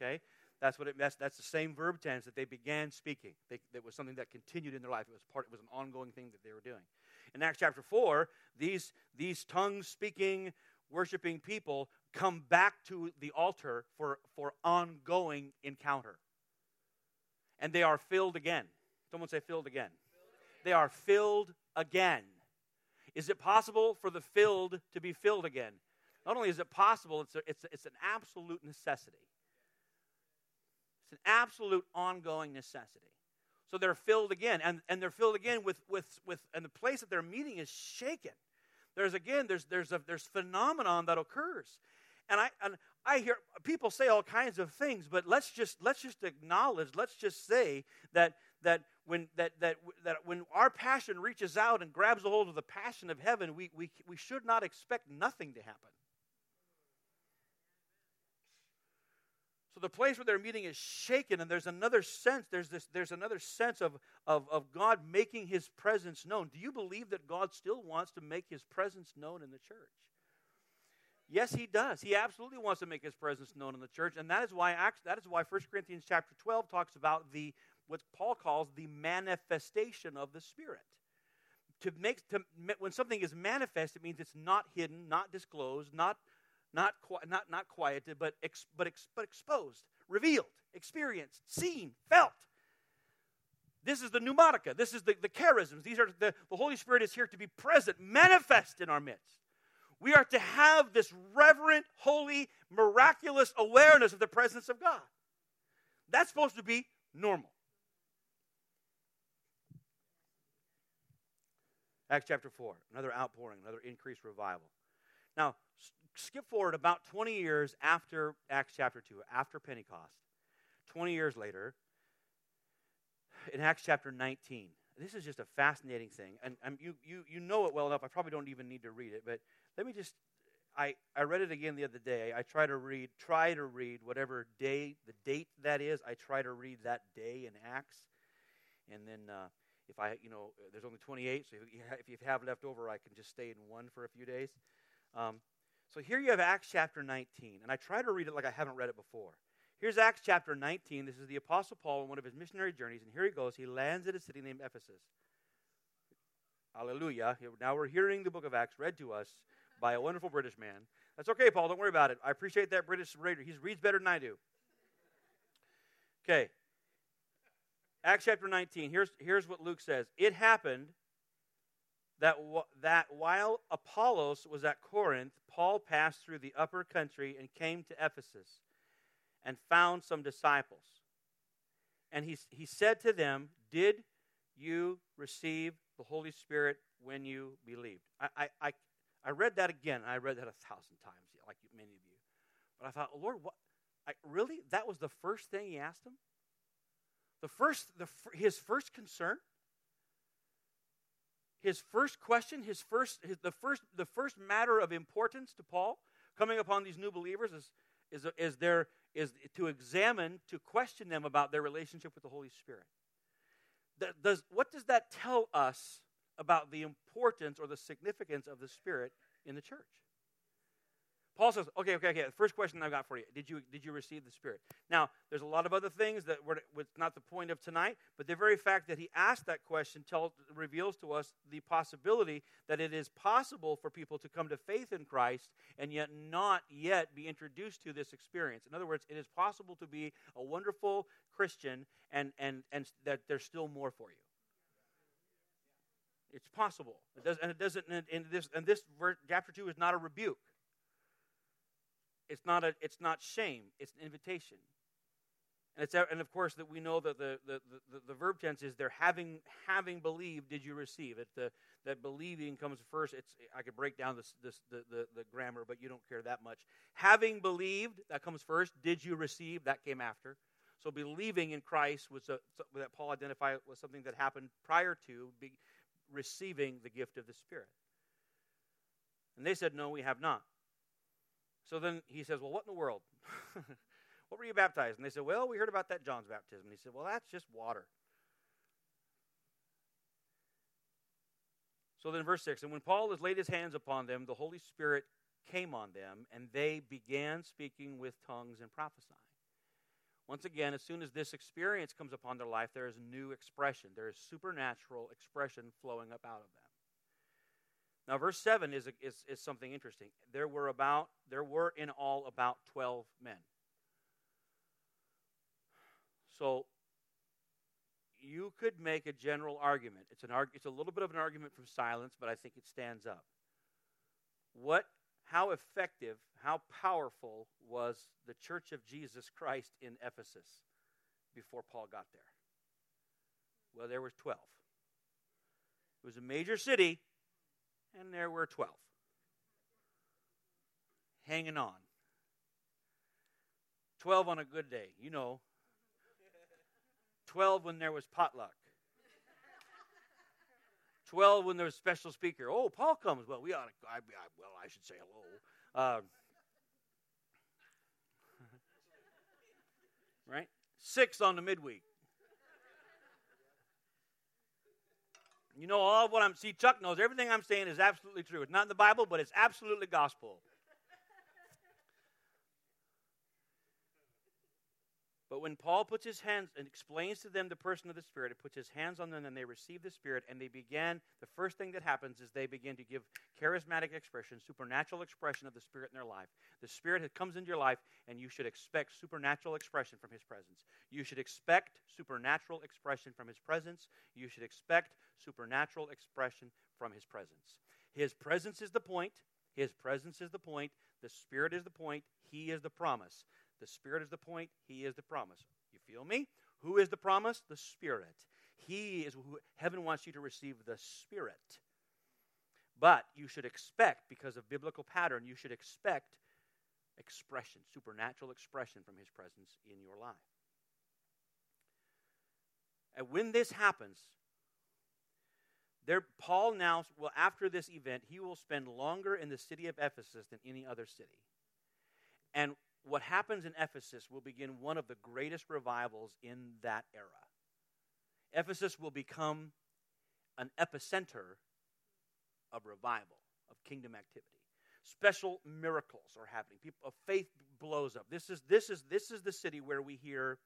Okay. That's what it that's, that's the same verb tense that they began speaking. They, that was something that continued in their life. It was part it was an ongoing thing that they were doing. In Acts chapter 4, these these tongue speaking, worshiping people come back to the altar for, for ongoing encounter. And they are filled again. Someone say filled again. They are filled again. Is it possible for the filled to be filled again? Not only is it possible, it's, a, it's, a, it's an absolute necessity. It's an absolute ongoing necessity. So they're filled again, and, and they're filled again with, with, with, and the place that they're meeting is shaken. There's again, there's, there's, a, there's phenomenon that occurs. And I, and I hear people say all kinds of things, but let's just, let's just acknowledge, let's just say that, that, when, that, that, that when our passion reaches out and grabs a hold of the passion of heaven, we, we, we should not expect nothing to happen. So the place where they're meeting is shaken, and there's another sense, there's this, there's another sense of, of, of God making his presence known. Do you believe that God still wants to make his presence known in the church? Yes, he does. He absolutely wants to make his presence known in the church, and that is why that is why 1 Corinthians chapter 12 talks about the what Paul calls the manifestation of the Spirit. To make to when something is manifest, it means it's not hidden, not disclosed, not not, not, not quieted, but, ex, but, ex, but exposed, revealed, experienced, seen, felt. This is the pneumatica. This is the, the charisms. These are the, the Holy Spirit is here to be present, manifest in our midst. We are to have this reverent, holy, miraculous awareness of the presence of God. That's supposed to be normal. Acts chapter 4, another outpouring, another increased revival. Now, skip forward about 20 years after Acts chapter 2, after Pentecost. 20 years later, in Acts chapter 19. This is just a fascinating thing. And, and you, you, you know it well enough. I probably don't even need to read it. But let me just, I, I read it again the other day. I try to read, try to read whatever day, the date that is. I try to read that day in Acts. And then uh, if I, you know, there's only 28, so if you, have, left over, I can just stay in one for a few days. Um, so here you have Acts chapter 19, and I try to read it like I haven't read it before. Here's Acts chapter 19. This is the Apostle Paul on one of his missionary journeys, and here he goes. He lands at a city named Ephesus. Hallelujah. Now we're hearing the book of Acts read to us by a wonderful British man. That's okay, Paul. Don't worry about it. I appreciate that British reader. He reads better than I do. Okay. Acts chapter 19. Here's, here's what Luke says It happened that, that while Apollos was at Corinth, Paul passed through the upper country and came to Ephesus and found some disciples. And he, he said to them, Did you receive the Holy Spirit when you believed? I, I, I, I read that again. I read that a thousand times, like many of you. But I thought, Lord, what? I, really? That was the first thing he asked them? The first, the, his first concern? His first question, his first, his, the first, the first matter of importance to Paul coming upon these new believers is, is, is, there, is to examine, to question them about their relationship with the Holy Spirit. That Does, what does that tell us about the importance or the significance of the Spirit in the church? Paul says, okay, okay, okay. The first question I've got for you: Did you did you receive the Spirit? Now, there's a lot of other things that were not the point of tonight, but the very fact that he asked that question tells reveals to us the possibility that it is possible for people to come to faith in Christ and yet not yet be introduced to this experience. In other words, it is possible to be a wonderful Christian and and and that there's still more for you. It's possible. It does, and it doesn't. And this and this chapter two is not a rebuke. It's not, a, it's not shame, it's an invitation. And, it's, and of course, that we know that the, the, the, the, verb tense is there having, having believed, did you receive it? The, that believing comes first. It's, I could break down this, this, the, the, the grammar, but you don't care that much. Having believed, that comes first. Did you receive? That came after. So believing in Christ was a, that Paul identified was something that happened prior to be, receiving the gift of the Spirit. And they said, No, we have not. So then he says, Well, what in the world? what were you baptized? And they said, Well, we heard about that John's baptism. And he said, Well, that's just water. So then, verse 6 And when Paul has laid his hands upon them, the Holy Spirit came on them, and they began speaking with tongues and prophesying. Once again, as soon as this experience comes upon their life, there is new expression. There is supernatural expression flowing up out of them. Now, verse 7 is, is, is something interesting. There were about, there were in all about 12 men. So, you could make a general argument. It's, an arg- it's a little bit of an argument from silence, but I think it stands up. What, how effective, how powerful was the church of Jesus Christ in Ephesus before Paul got there? Well, there were 12. It was a major city, and there were 12 hanging on. 12 on a good day, you know. 12 when there was potluck. 12 when there was special speaker. Oh, Paul comes. Well, we ought to, I, I, well, I should say hello. Uh, right? Six on the midweek. You know, all of what I'm, see, Chuck knows everything I'm saying is absolutely true. It's not in the Bible, but it's absolutely gospel. But when Paul puts his hands and explains to them the person of the Spirit, it puts his hands on them and they receive the Spirit, and they begin, the first thing that happens is they begin to give charismatic expression, supernatural expression of the Spirit in their life. The Spirit comes into your life, and you should expect supernatural expression from His presence. You should expect supernatural expression from His presence. You should expect supernatural expression from His presence. His presence is the point. His presence is the point. The Spirit is the point. He is the promise. The Spirit is the point, He is the promise. You feel me? Who is the promise? The Spirit. He is who heaven wants you to receive the Spirit. But you should expect, because of biblical pattern, you should expect expression, supernatural expression from His presence in your life. And when this happens, there, Paul now, well, after this event, he will spend longer in the city of Ephesus than any other city. And what happens in Ephesus will begin one of the greatest revivals in that era. Ephesus will become an epicenter of revival, of kingdom activity. special miracles are happening. People, faith blows up. This is this is this is the city where we hear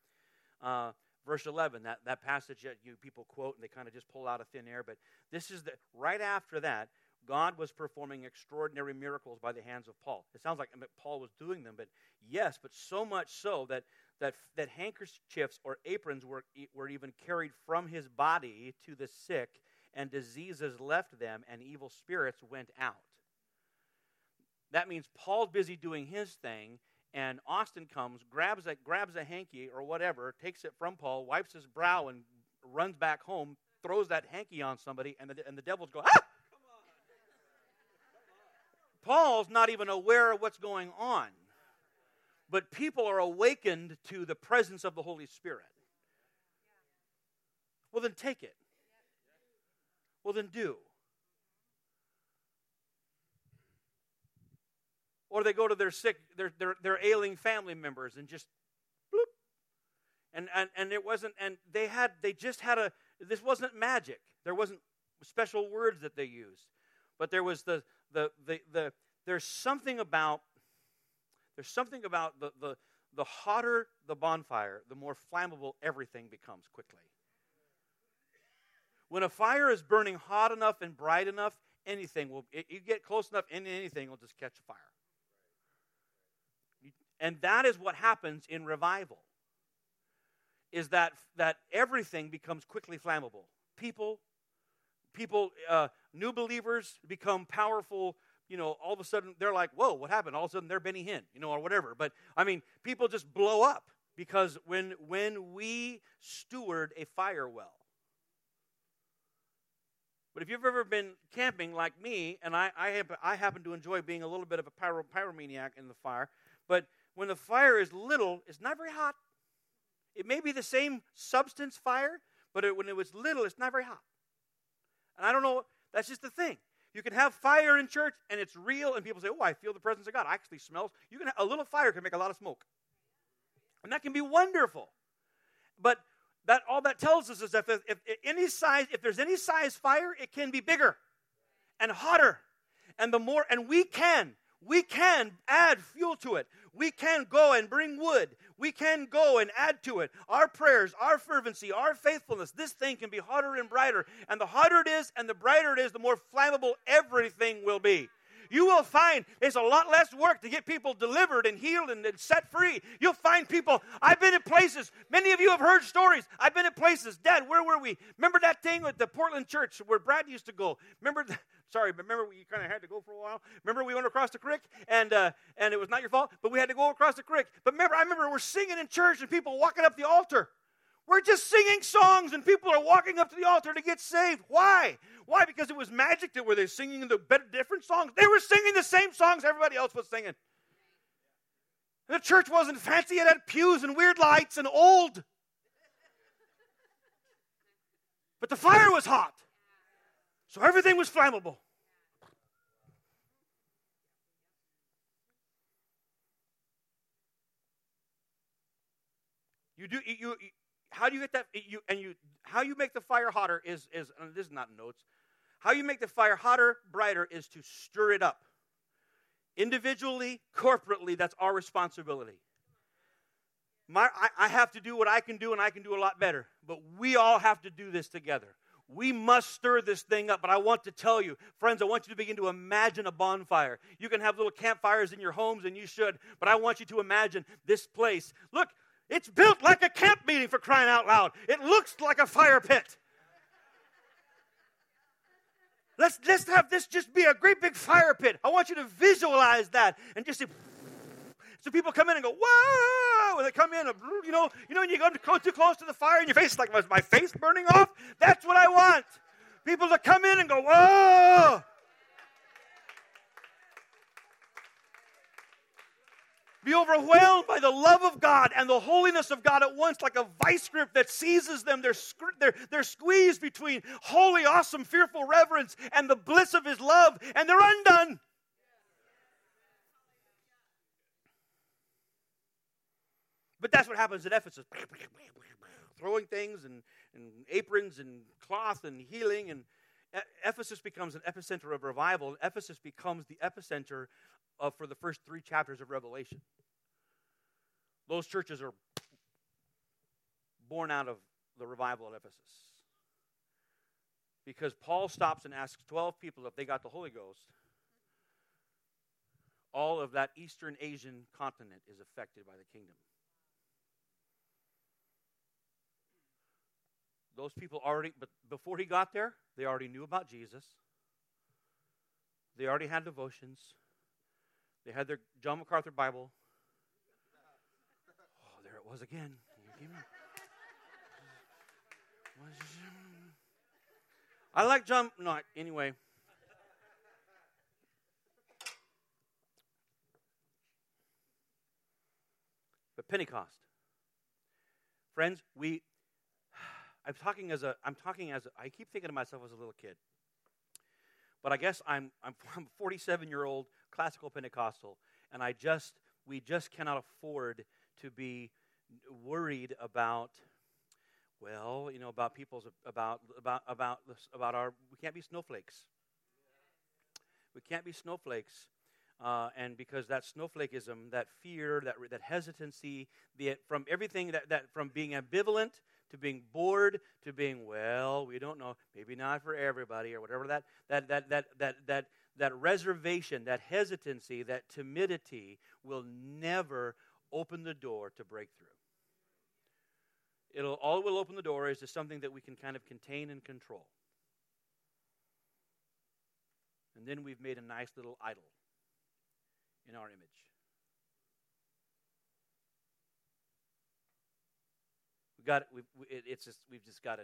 uh, verse 11 that, that passage that you people quote and they kind of just pull out of thin air but this is the right after that god was performing extraordinary miracles by the hands of paul it sounds like paul was doing them but yes but so much so that that, that handkerchiefs or aprons were, were even carried from his body to the sick and diseases left them and evil spirits went out that means paul's busy doing his thing and Austin comes, grabs a, grabs a hanky or whatever, takes it from Paul, wipes his brow, and runs back home, throws that hanky on somebody, and the, and the devils go, ah! Not even aware of what's going on. But people are awakened to the presence of the Holy Spirit. Well, then take it. Well, then do. Or they go to their sick, their, their, their ailing family members and just bloop. And, and, and it wasn't, and they had, they just had a, this wasn't magic. There wasn't special words that they used. But there was the, the, the, the there's something about, there's something about the, the, the hotter the bonfire, the more flammable everything becomes quickly. When a fire is burning hot enough and bright enough, anything will, you get close enough, anything will just catch fire. And that is what happens in revival. Is that that everything becomes quickly flammable. People, people, uh, new believers become powerful. You know, all of a sudden they're like, "Whoa, what happened?" All of a sudden they're Benny Hinn, you know, or whatever. But I mean, people just blow up because when when we steward a fire well, but if you've ever been camping like me, and I, I, have, I happen to enjoy being a little bit of a pyro, pyromaniac in the fire, but when the fire is little, it's not very hot. It may be the same substance fire, but it, when it was little, it's not very hot. And I don't know, that's just the thing. You can have fire in church and it's real, and people say, Oh, I feel the presence of God. I actually smells. You can a little fire can make a lot of smoke. And that can be wonderful. But that all that tells us is that if, if, if any size, if there's any size fire, it can be bigger and hotter. And the more, and we can, we can add fuel to it. We can go and bring wood. We can go and add to it. Our prayers, our fervency, our faithfulness, this thing can be hotter and brighter. And the hotter it is and the brighter it is, the more flammable everything will be you will find it's a lot less work to get people delivered and healed and, set free. You'll find people. I've been in places, many of you have heard stories. I've been in places. Dad, where were we? Remember that thing with the Portland church where Brad used to go? Remember, sorry, but remember we kind of had to go for a while? Remember we went across the creek and, uh, and it was not your fault, but we had to go across the creek. But remember, I remember we're singing in church and people walking up the altar. We're just singing songs and people are walking up to the altar to get saved. Why? Why? Because it was magic that were they singing the better, different songs? They were singing the same songs everybody else was singing. The church wasn't fancy, it had pews and weird lights and old. But the fire was hot. So everything was flammable. You do you, you how do you get that you and you how you make the fire hotter is is this is not notes. How you make the fire hotter brighter is to stir it up. Individually corporately that's our responsibility. My, I, I have to do what i can do and i can do a lot better but we all have to do this together we must stir this thing up. But I want to tell you, friends, I want you to begin to imagine a bonfire. You can have little campfires in your homes, and you should, but I want you to imagine this place. Look, it's built like a camp meeting for crying out loud. It looks like a fire pit. Let's, let's have this just be a great big fire pit. I want you to visualize that and just see. So people come in and go, whoa! When they come in, you know, you know, when you go too close to the fire and your face is like, my face burning off? That's what I want. People to come in and go, whoa! be overwhelmed by the love of God and the holiness of God at once, like a vice grip that seizes them. They're, they're, they're squeezed between holy, awesome, fearful reverence and the bliss of His love, and they're undone. But that's what happens at Ephesus throwing things and, and aprons and cloth and healing. And Ephesus becomes an epicenter of revival. Ephesus becomes the epicenter of, for the first three chapters of Revelation. Those churches are born out of the revival at Ephesus. Because Paul stops and asks 12 people if they got the Holy Ghost. All of that Eastern Asian continent is affected by the kingdom. Those people already, but before he got there, they already knew about Jesus. They already had devotions. They had their John MacArthur Bible. Oh, there it was again. I like John. No, anyway. But Pentecost. Friends, we I'm talking as a I'm talking as a, I keep thinking of myself as a little kid. But I guess I'm I'm, I'm a 47 year old classical Pentecostal, and I just we just cannot afford to be worried about well, you know, about people's about about about about our we can't be snowflakes. We can't be snowflakes. Uh, and because that snowflakeism that fear, that, that hesitancy, the, from everything that, that from being ambivalent to being bored to being well we don't know maybe not for everybody or whatever that that that that that that, that reservation that hesitancy that timidity will never open the door to breakthrough. It'll all it will open the door is to something that we can kind of contain and control. And then we've made a nice little idol in our image we got we, it, it's just we've just got to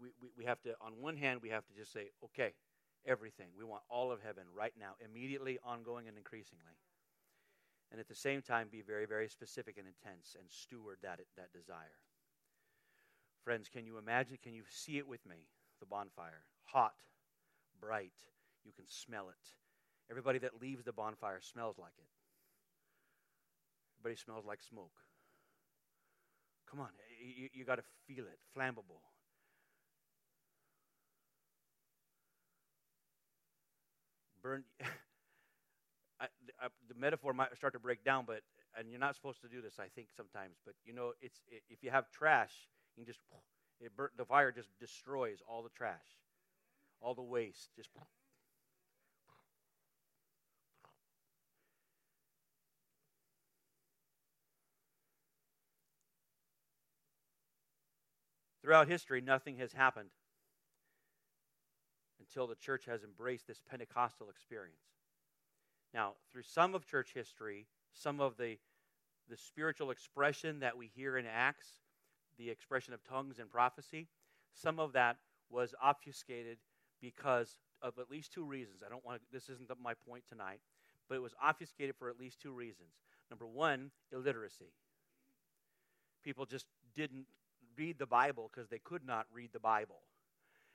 we, we, we have to on one hand we have to just say okay everything. We want all of heaven right now immediately ongoing and increasingly. And at the same time be very very specific and intense and steward that that desire. Friends can you imagine can you see it with me? The bonfire. Hot bright you can smell it. Everybody that leaves the bonfire smells like it. Everybody smells like smoke Come on, you, you got to feel it, flammable. Burn. I, I, the metaphor might start to break down, but and you're not supposed to do this, I think sometimes. But you know, it's it, if you have trash, you just it burn, the fire just destroys all the trash, all the waste. Just Throughout history, nothing has happened until the church has embraced this Pentecostal experience. Now, through some of church history, some of the, the spiritual expression that we hear in Acts, the expression of tongues and prophecy, some of that was obfuscated because of at least two reasons. I don't want this isn't my point tonight, but it was obfuscated for at least two reasons. Number one, illiteracy. People just didn't read the Bible because they could not read the Bible.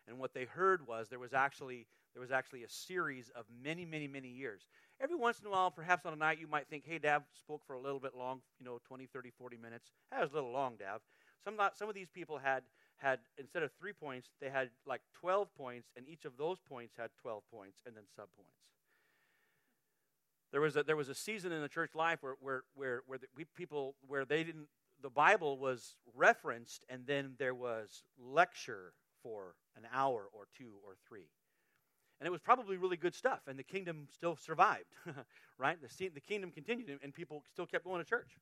And what they heard was there was actually there was actually a series of many, many, many years. Every once in a while, perhaps on a night, you might think, hey, Dav spoke for a little bit long, you know, 20, 30, 40 minutes. That was a little long, Dav. Some, some of these people had, had, instead of three points, they had like 12 points, and each of those points had 12 points and then subpoints. There was a, there was a season in the church life where, where, where, where the, we, people, where they didn't, the Bible was referenced, and then there was lecture for an hour or two or three. And it was probably really good stuff, and the kingdom still survived, right? The, the kingdom continued, and people still kept going to church.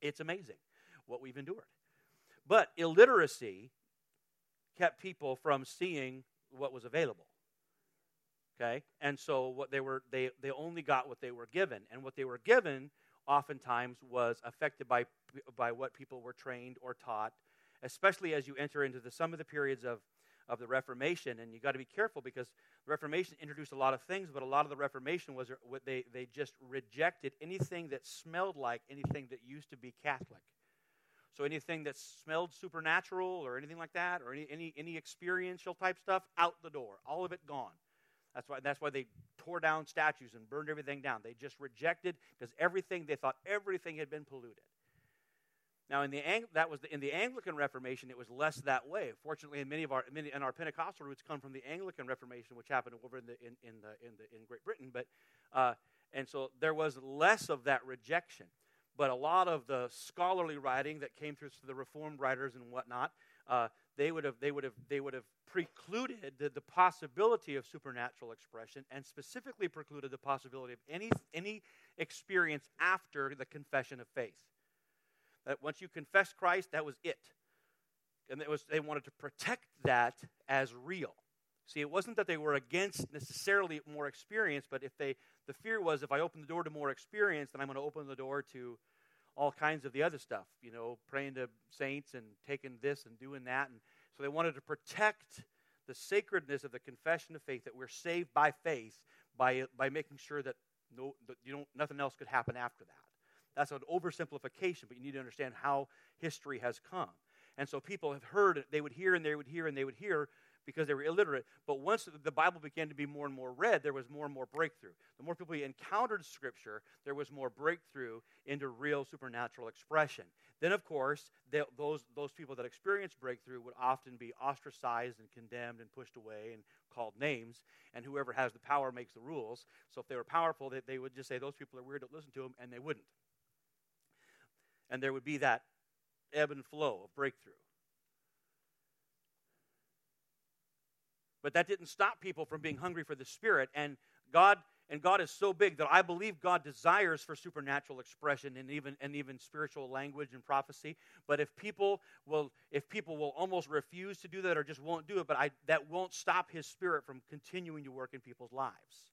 It's amazing what we've endured. But illiteracy kept people from seeing what was available. Okay? And so what they were they they only got what they were given. And what they were given oftentimes was affected by, by what people were trained or taught, especially as you enter into the, some of the periods of, of the Reformation. And you got to be careful because the Reformation introduced a lot of things, but a lot of the Reformation was uh, what they, they just rejected anything that smelled like anything that used to be Catholic. So anything that smelled supernatural or anything like that, or any, any, any experiential type stuff, out the door. All of it gone. That's why, that's why they tore down statues and burned everything down. They just rejected because everything, they thought everything had been polluted. Now, in the that was the, in the Anglican Reformation, it was less that way. Fortunately, in many of our many in our Pentecostal roots come from the Anglican Reformation, which happened over in the in, in the in the in Great Britain. But uh, and so there was less of that rejection. But a lot of the scholarly writing that came through the Reformed writers and whatnot, uh, they would have they would have they would have precluded the, the possibility of supernatural expression, and specifically precluded the possibility of any any experience after the confession of faith. That once you confess Christ, that was it. And it was, they wanted to protect that as real. See, it wasn't that they were against necessarily more experience, but if they, the fear was if I open the door to more experience, then I'm going to open the door to all kinds of the other stuff, you know, praying to saints and taking this and doing that. And so they wanted to protect the sacredness of the confession of faith that we're saved by faith by, by making sure that no, that you don't, nothing else could happen after that. That's an oversimplification, but you need to understand how history has come. And so people have heard, they would hear and they would hear and they would hear because they were illiterate. But once the Bible began to be more and more read, there was more and more breakthrough. The more people encountered Scripture, there was more breakthrough into real supernatural expression. Then, of course, they, those, those people that experienced breakthrough would often be ostracized and condemned and pushed away and called names. And whoever has the power makes the rules. So if they were powerful, they, they would just say, Those people are weird, don't listen to them, and they wouldn't and there would be that ebb and flow of breakthrough. But that didn't stop people from being hungry for the Spirit. And God and God is so big that I believe God desires for supernatural expression and even and even spiritual language and prophecy. But if people will if people will almost refuse to do that or just won't do it, but I that won't stop his spirit from continuing to work in people's lives.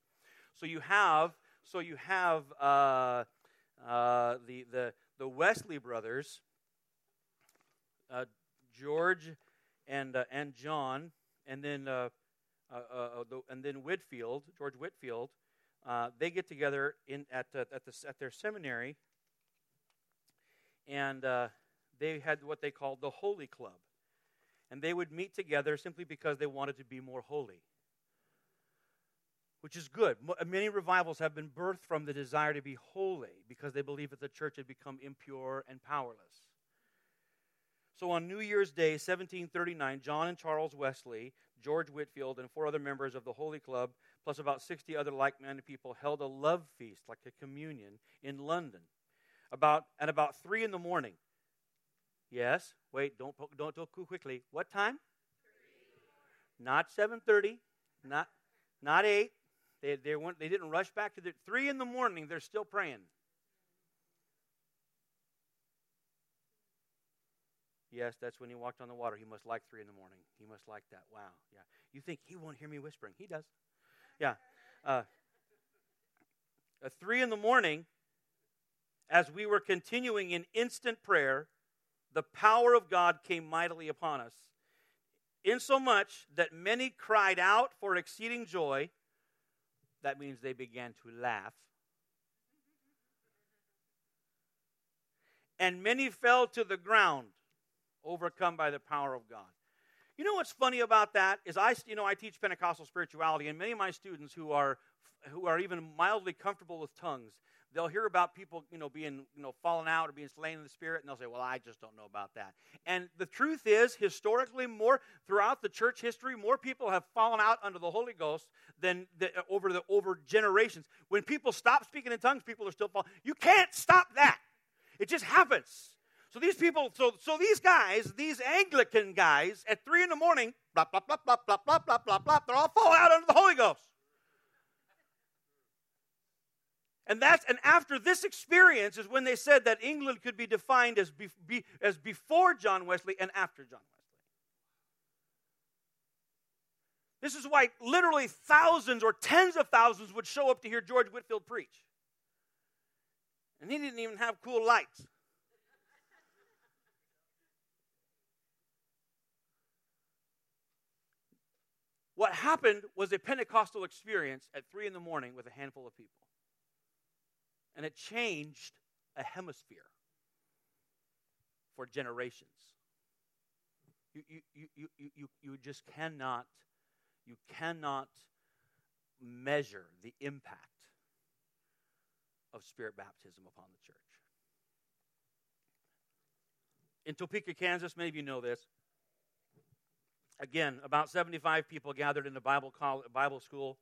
So you have so you have uh, uh, the the the Wesley brothers, uh, George and, uh, and John, and then, uh, uh, uh the, and then Whitefield, George Whitefield, they get together in, at, at, the, at their seminary, and they had what they called the Holy Club. And they would meet together simply because they wanted to be more holy which is good. Uh, many revivals have been birthed from the desire to be holy because they believe that the church had become impure and powerless. So on New Year's Day, 1739, John and Charles Wesley, George Whitefield, and four other members of the Holy Club, plus about 60 other like minded people, held a love feast, like a communion, in London. About, at about 3 in the morning. Yes, wait, don't, don't go too quickly. What time? Not 7.30, not, not 8, they, they, went, they didn't rush back to the three in the morning, they're still praying. Yes, that's when he walked on the water. He must like three in the morning. He must like that. Wow. Yeah. You think he won't hear me whispering? He does. Yeah. Uh, at three in the morning, as we were continuing in instant prayer, the power of God came mightily upon us, insomuch that many cried out for exceeding joy that means they began to laugh. And many fell to the ground, overcome by the power of God. You know what's funny about that is I, you know, I teach Pentecostal spirituality, and many of my students who are who are even mildly comfortable with tongues, they'll hear about people, you know, being, you know, falling out or being slain in the spirit, and they'll say, "Well, I just don't know about that." And the truth is, historically, more throughout the church history, more people have fallen out under the Holy Ghost than the, over the over generations. When people stop speaking in tongues, people are still falling. You can't stop that. It just happens. So these people, so so these guys, these Anglican guys, at three in the morning, blah blah blah blah blah blah blah blah blah, they're all falling out under the Holy Ghost. And that's and after this experience is when they said that England could be defined as be, be, as before John Wesley and after John Wesley. This is why literally thousands or tens of thousands would show up to hear George Whitefield preach. And he didn't even have cool lights. What happened was a Pentecostal experience at three in the morning with a handful of people and it changed a hemisphere for generations. You, you, you, you, you, you just cannot, you cannot measure the impact of spirit baptism upon the church. in Topeka, Kansas, many of you know this. Again, about 75 people gathered in the Bible, college, Bible school.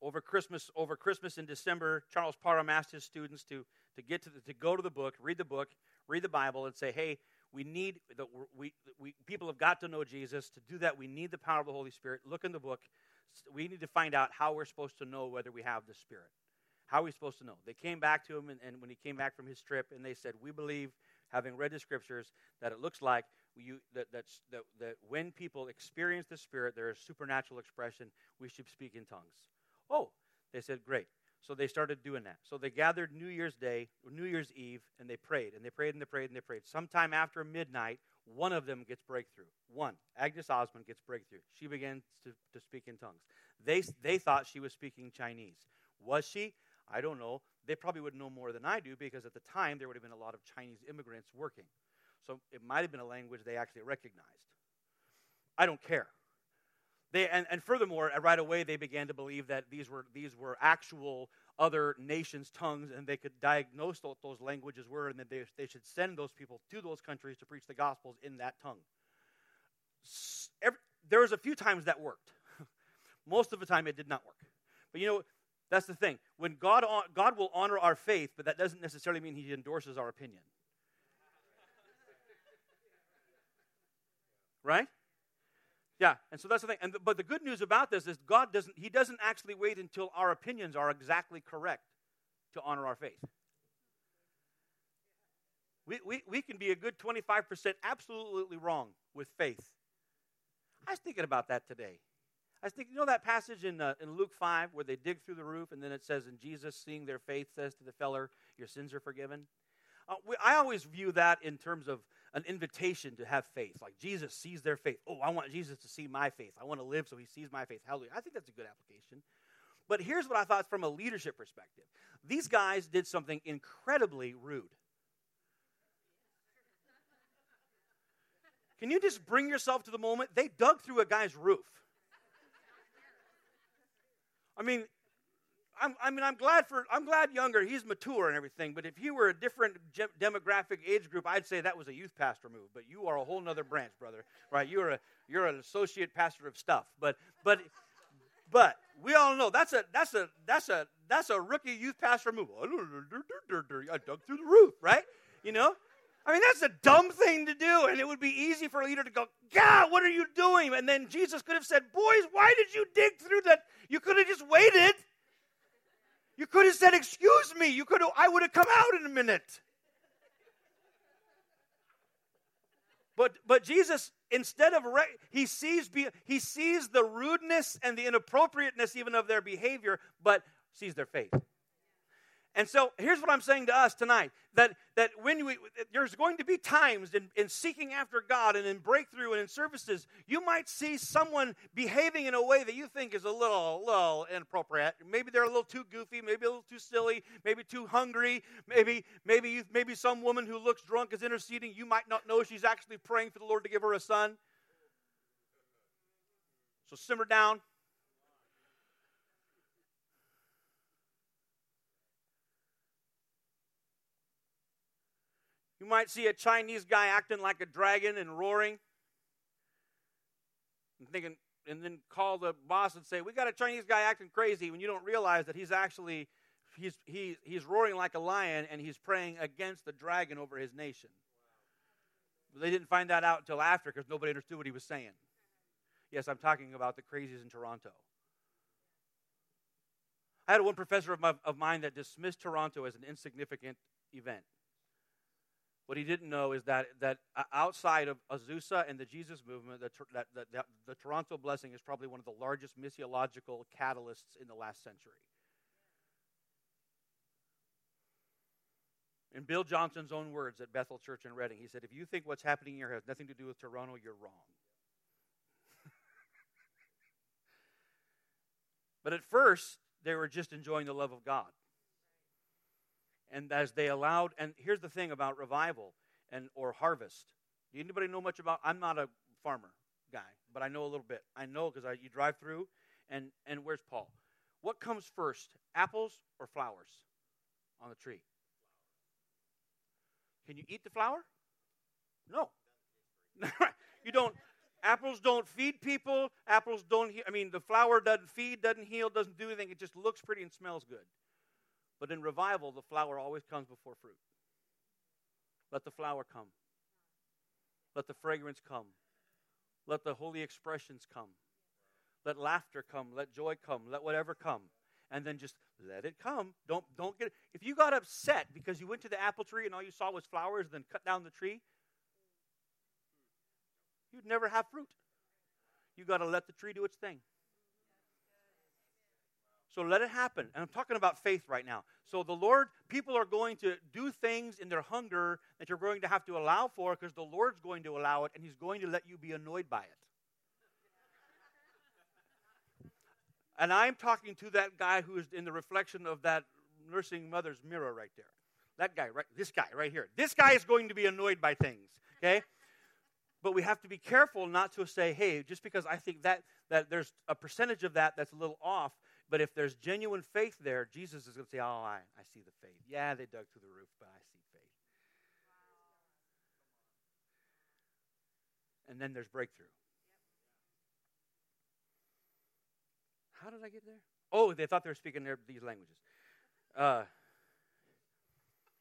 Over Christmas, over Christmas in December, Charles Parham asked his students to, to get to the, to go to the book, read the book, read the Bible, and say, "Hey, we need the, we, we people have got to know Jesus. To do that, we need the power of the Holy Spirit. Look in the book. We need to find out how we're supposed to know whether we have the Spirit. How are we supposed to know?" They came back to him, and, and when he came back from his trip, and they said, "We believe, having read the Scriptures, that it looks like you, that, that's, that, that when people experience the Spirit, there is supernatural expression. We should speak in tongues." Oh, they said, great. So they started doing that. So they gathered New Year's Day, New Year's Eve, and they prayed, and they prayed, and they prayed, and they prayed. Sometime after midnight, one of them gets breakthrough. One, Agnes Ozman gets breakthrough. She begins to, to speak in tongues. They, they thought she was speaking Chinese. Was she? I don't know. They probably would know more than I do because at the time there would have been a lot of Chinese immigrants working. So it might have been a language they actually recognized. I don't care. They, and, and furthermore, uh, right away, they began to believe that these were, these were actual other nations' tongues, and they could diagnose what those languages were, and that they, they should send those people to those countries to preach the gospels in that tongue. Every, there was a few times that worked. Most of the time, it did not work. But you know, that's the thing. When God, God will honor our faith, but that doesn't necessarily mean He endorses our opinion. Right? Yeah, and so that's the thing. And but the good news about this is God doesn't He doesn't actually wait until our opinions are exactly correct to honor our faith. We, we, we can be a good 25% absolutely wrong with faith. I was thinking about that today. I was thinking, you know that passage in, uh, in Luke 5 where they dig through the roof and then it says, and Jesus, seeing their faith, says to the feller, Your sins are forgiven? Uh, we, I always view that in terms of an invitation to have faith. Like Jesus sees their faith. Oh, I want Jesus to see my faith. I want to live so he sees my faith. Hallelujah. I think that's a good application. But here's what I thought from a leadership perspective these guys did something incredibly rude. Can you just bring yourself to the moment? They dug through a guy's roof. I mean, I'm, i mean, I'm glad for I'm glad younger. He's mature and everything. But if he were a different ge- demographic age group, I'd say that was a youth pastor move. But you are a whole nother branch, brother. Right? You're a you're an associate pastor of stuff. But but but we all know that's a that's a that's a that's a rookie youth pastor move. I dug through the roof, right? You know. I mean, that's a dumb thing to do, and it would be easy for a leader to go, God, what are you doing? And then Jesus could have said, Boys, why did you dig through that? You could have just waited. You could have said, Excuse me. You could have, I would have come out in a minute. But, but Jesus, instead of, re- he, sees be, he sees the rudeness and the inappropriateness even of their behavior, but sees their faith. And so here's what I'm saying to us tonight that, that when we, there's going to be times in, in seeking after God and in breakthrough and in services, you might see someone behaving in a way that you think is a little, little inappropriate. Maybe they're a little too goofy, maybe a little too silly, maybe too hungry, maybe, maybe, you, maybe some woman who looks drunk is interceding. You might not know she's actually praying for the Lord to give her a son. So simmer down. You might see a Chinese guy acting like a dragon and roaring. And thinking, and then call the boss and say, "We got a Chinese guy acting crazy," when you don't realize that he's actually he's he, he's roaring like a lion and he's praying against the dragon over his nation. But they didn't find that out until after because nobody understood what he was saying. Yes, I'm talking about the crazies in Toronto. I had one professor of, my, of mine that dismissed Toronto as an insignificant event. What he didn't know is that, that uh, outside of Azusa and the Jesus movement, the, that, that, that, the Toronto blessing is probably one of the largest missiological catalysts in the last century. In Bill Johnson's own words at Bethel Church in Redding, he said, If you think what's happening here has nothing to do with Toronto, you're wrong. but at first, they were just enjoying the love of God and as they allowed and here's the thing about revival and or harvest do anybody know much about i'm not a farmer guy but i know a little bit i know because you drive through and and where's paul what comes first apples or flowers on the tree can you eat the flower No. you don't. Apples don't feed people. Apples don't. I mean, the flower doesn't feed, doesn't heal, doesn't do anything. It just looks pretty and smells good. But in revival, the flower always comes before fruit. Let the flower come. Let the fragrance come. Let the holy expressions come. Let laughter come. Let joy come. Let whatever come. And then just let it come. Don't don't get if you got upset because you went to the apple tree and all you saw was flowers and then cut down the tree, you'd never have fruit. You got to let the tree do its thing. So let it happen. And I'm talking about faith right now. So the Lord, people are going to do things in their hunger that you're going to have to allow for because the Lord's going to allow it and He's going to let you be annoyed by it. and I'm talking to that guy who is in the reflection of that nursing mother's mirror right there. That guy, right? This guy right here. This guy is going to be annoyed by things. Okay? But we have to be careful not to say, hey, just because I think that, that there's a percentage of that that's a little off, but if there's genuine faith there, Jesus is going to say, oh, I, I see the faith. Yeah, they dug through the roof, but I see faith. And then there's breakthrough. How did I get there? Oh, they thought they were speaking their, these languages. Uh,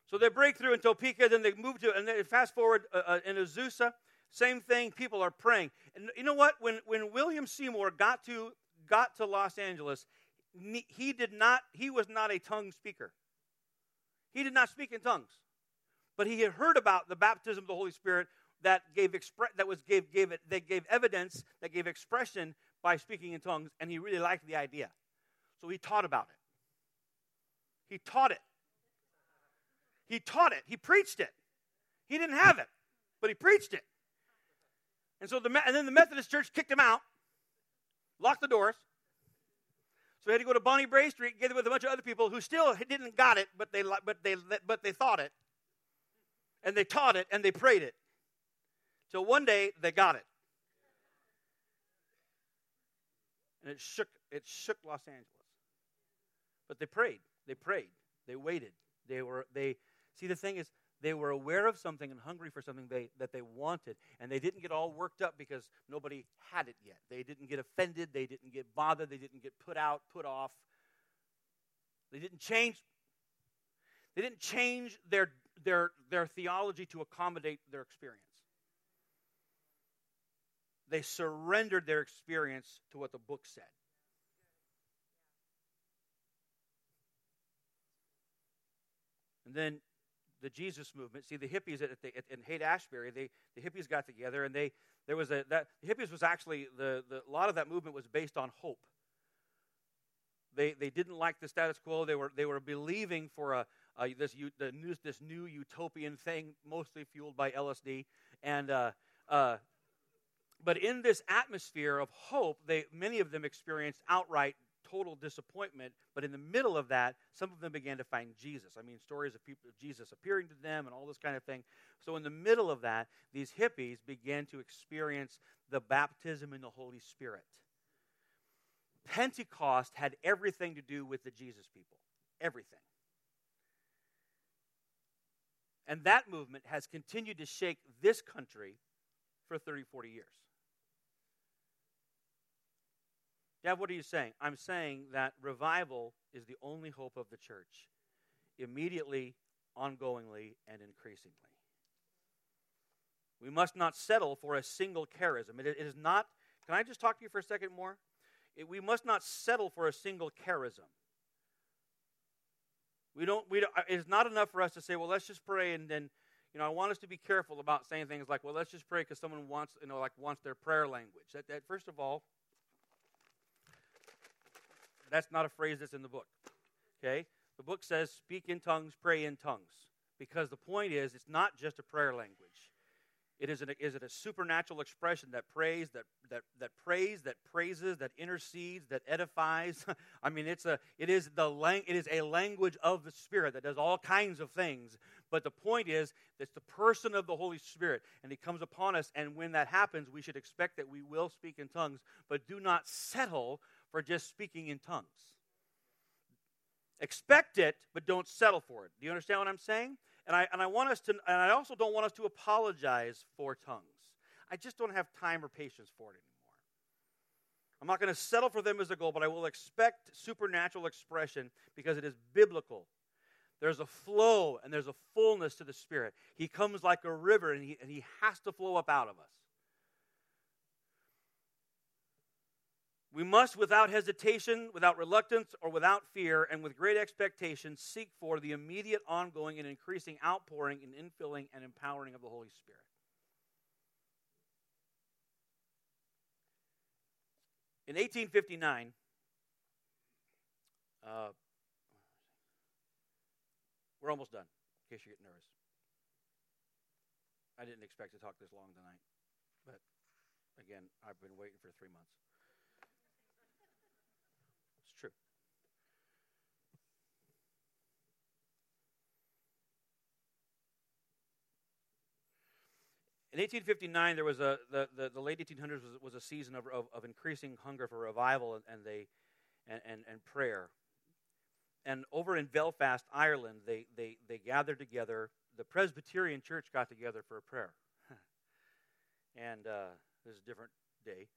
so they break through in Topeka, then they move to, and they fast forward uh, uh, in Azusa. Same thing, people are praying. And you know what? When, when William Seymour got to, got to Los Angeles, he did not, he was not a tongue speaker. He did not speak in tongues. But he had heard about the baptism of the Holy Spirit that gave expre- that was gave gave it that gave evidence that gave expression by speaking in tongues, and he really liked the idea. So he taught about it. He taught it. He taught it. He preached it. He didn't have it, but he preached it. And so the and then the Methodist Church kicked him out, locked the doors. So he had to go to Bonnie Brae Street together with a bunch of other people who still didn't got it, but they but they but they thought it, and they taught it and they prayed it. So one day they got it, and it shook it shook Los Angeles. But they prayed, they prayed, they waited. They were they see the thing is they were aware of something and hungry for something they, that they wanted, and they didn't get all worked up because nobody had it yet. They didn't get offended, they didn't get bothered, they didn't get put out, put off. They didn't change. They didn't change their, their, their theology to accommodate their experience. They surrendered their experience to what the book said. And then the Jesus movement. See, the hippies at, the, at, in Haight Ashbury, they, the hippies got together, and they there was a that the hippies was actually the, the a lot of that movement was based on hope. They they didn't like the status quo. They were they were believing for a, a this the new, this new utopian thing, mostly fueled by LSD, and uh, uh, but in this atmosphere of hope, they many of them experienced outright total disappointment. But in the middle of that, some of them began to find Jesus. I mean, stories of people Jesus appearing to them and all this kind of thing. So in the middle of that, these hippies began to experience the baptism in the Holy Spirit. Pentecost had everything to do with the Jesus people. Everything. And that movement has continued to shake this country for 30, 40 years. Dad, what are you saying? I'm saying that revival is the only hope of the church, immediately, ongoingly, and increasingly. We must not settle for a single charism. it, is not, can I just talk to you for a second more? It, we must not settle for a single charism. We don't, we don't, uh, it's not enough for us to say, well, let's just pray and then, you know, I want us to be careful about saying things like, well, let's just pray because someone wants, you know, like wants their prayer language. That, that, first of all, that's not a phrase that's in the book. Okay? The book says, speak in tongues, pray in tongues. Because the point is, it's not just a prayer language. It is, an, is it a supernatural expression that prays, that, that, that prays, that praises, that intercedes, that edifies? I mean, it's a, it, is the lang, it is a language of the Spirit that does all kinds of things. But the point is, it's the person of the Holy Spirit, and He comes upon us. And when that happens, we should expect that we will speak in tongues, but do not settle for just speaking in tongues. Expect it, but don't settle for it. Do you understand what I'm saying? And I, and I want us to, and I also don't want us to apologize for tongues. I just don't have time or patience for it anymore. I'm not going to settle for them as a goal, but I will expect supernatural expression because it is biblical. There's a flow and there's a fullness to the Spirit. He comes like a river and he, and he has to flow up out of us. We must, without hesitation, without reluctance, or without fear, and with great expectation, seek for the immediate, ongoing, and increasing outpouring and infilling and empowering of the Holy Spirit. In 1859, uh, we're almost done, in case you get nervous. I didn't expect to talk this long tonight, but again, I've been waiting for three months. It's true. In 1859, there was a the, the, the late 1800s was, was a season of, of, of, increasing hunger for revival and, and they and, and, and prayer. And over in Belfast, Ireland, they, they, they gathered together. The Presbyterian Church got together for a prayer. and uh, this is a different day.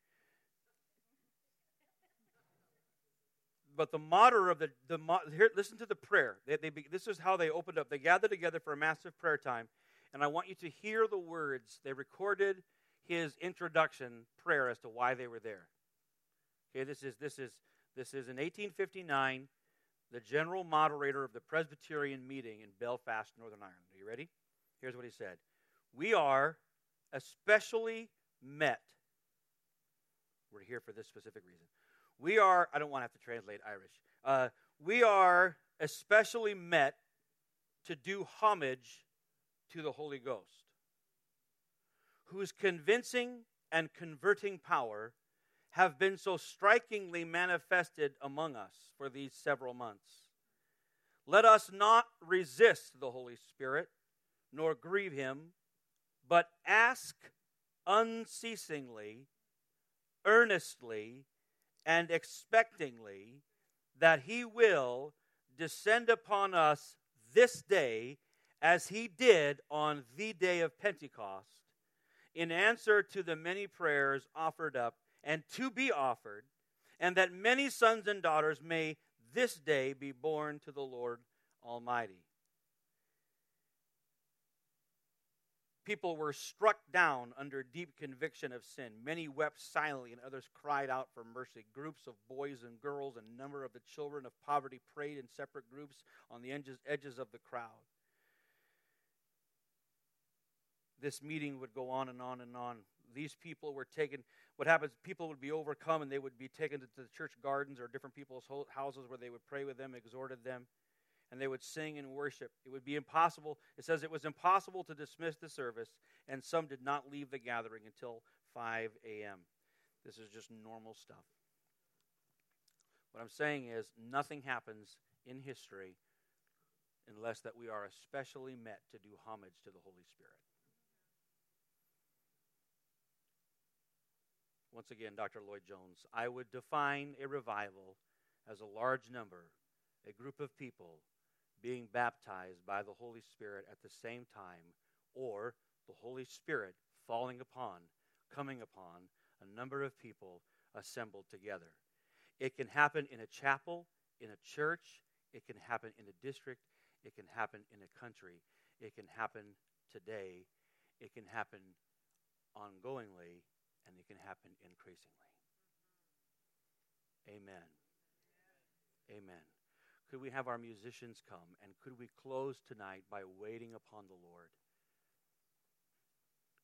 But the motto of the, the here, listen to the prayer. They, they, this is how they opened up. They gathered together for a massive prayer time. And I want you to hear the words. They recorded his introduction prayer as to why they were there. Okay, this is this is this is in 1859 the general moderator of the Presbyterian meeting in Belfast, Northern Ireland. Are you ready? Here's what he said We are especially met. We're here for this specific reason. We are, I don't want to have to translate Irish. Uh, we are especially met to do homage to the Holy Ghost, whose convincing and converting power have been so strikingly manifested among us for these several months. Let us not resist the Holy Spirit, nor grieve him, but ask unceasingly, earnestly, and expectingly that he will descend upon us this day as he did on the day of Pentecost, in answer to the many prayers offered up and to be offered, and that many sons and daughters may this day be born to the Lord Almighty. People were struck down under deep conviction of sin. Many wept silently, and others cried out for mercy. Groups of boys and girls and number of the children of poverty prayed in separate groups on the edges, edges of the crowd. This meeting would go on and on and on. These people were taken what happens, people would be overcome and they would be taken to the church gardens or different people's houses where they would pray with them, exhorted them, and they would sing and worship. It would be impossible. It says it was impossible to dismiss the service, and some did not leave the gathering until 5 a.m. This is just normal stuff. What I'm saying is, nothing happens in history unless that we are especially met to do homage to the Holy Spirit. Once again, Dr. Lloyd-Jones. I would define a revival as a large number, a group of people being baptized by the Holy Spirit at the same time, or the Holy Spirit falling upon, coming upon a number of people assembled together. It can happen in a chapel, in a church, it can happen in a district, it can happen in a country, it can happen today, it can happen ongoingly and it can happen increasingly. Amen. Amen. Could we have our musicians come and could we close tonight by waiting upon the Lord?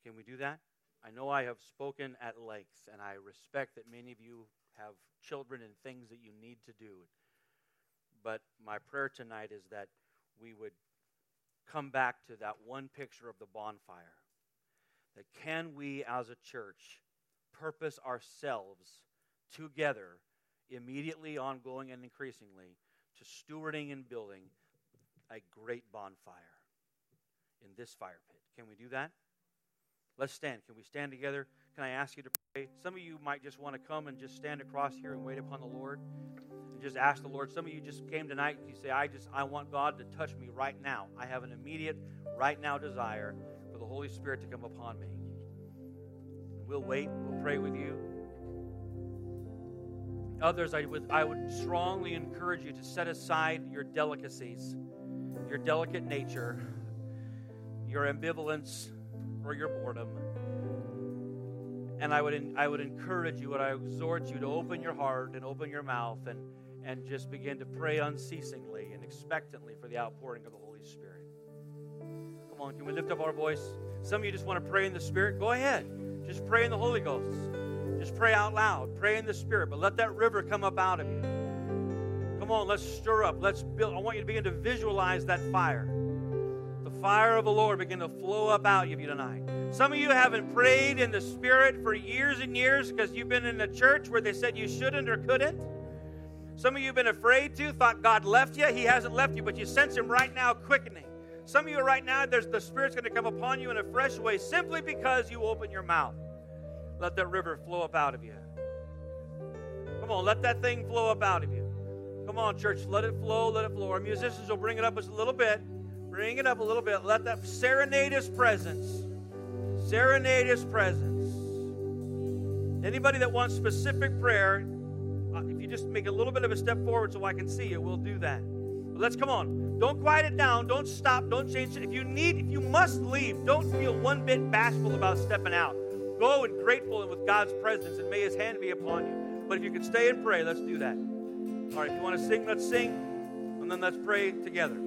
Can we do that? I know I have spoken at length, and I respect that many of you have children and things that you need to do. But my prayer tonight is that we would come back to that one picture of the bonfire. That can we as a church purpose ourselves together, immediately, ongoing, and increasingly, to stewarding and building a great bonfire in this fire pit. Can we do that? Let's stand. Can we stand together? Can I ask you to pray? Some of you might just want to come and just stand across here and wait upon the Lord. and just ask the Lord. Some of you just came tonight. You say, I just, I want God to touch me right now. I have an immediate, right now desire for the Holy Spirit to come upon me. We'll wait. We'll pray with you. Others, I would, I would strongly encourage you to set aside your delicacies, your delicate nature, your ambivalence, or your boredom. And I would, I would encourage you, and I exhort you to open your heart and open your mouth and, and just begin to pray unceasingly and expectantly for the outpouring of the Holy Spirit. Come on, can we lift up our voice? Some of you just want to pray in the Spirit. Go ahead. Just pray in the Holy Ghost. Just pray out loud. Pray in the Spirit, but let that river come up out of you. Come on, let's stir up. Let's build. I want you to begin to visualize that fire. The fire of the Lord begin to flow up out of you tonight. Some of you haven't prayed in the Spirit for years and years because you've been in a church where they said you shouldn't or couldn't. Some of you have been afraid to, thought God left you. He hasn't left you, but you sense Him right now quickening. Some of you right now, there's the Spirit's going to come upon you in a fresh way simply because you open your mouth. Let that river flow up out of you. Come on, let that thing flow up out of you. Come on, church, let it flow, let it flow. Our musicians will bring it up just a little bit. Bring it up a little bit. Let that serenade His presence. Serenade His presence. Anybody that wants specific prayer, uh, if you just make a little bit of a step forward so I can see you, we'll do that. Let's come on. Don't quiet it down. Don't stop. Don't change it. If you need, if you must leave, don't feel one bit bashful about stepping out. Go and grateful and with God's presence, and may His hand be upon you. But if you can stay and pray, let's do that. All right, if you want to sing, let's sing, and then let's pray together.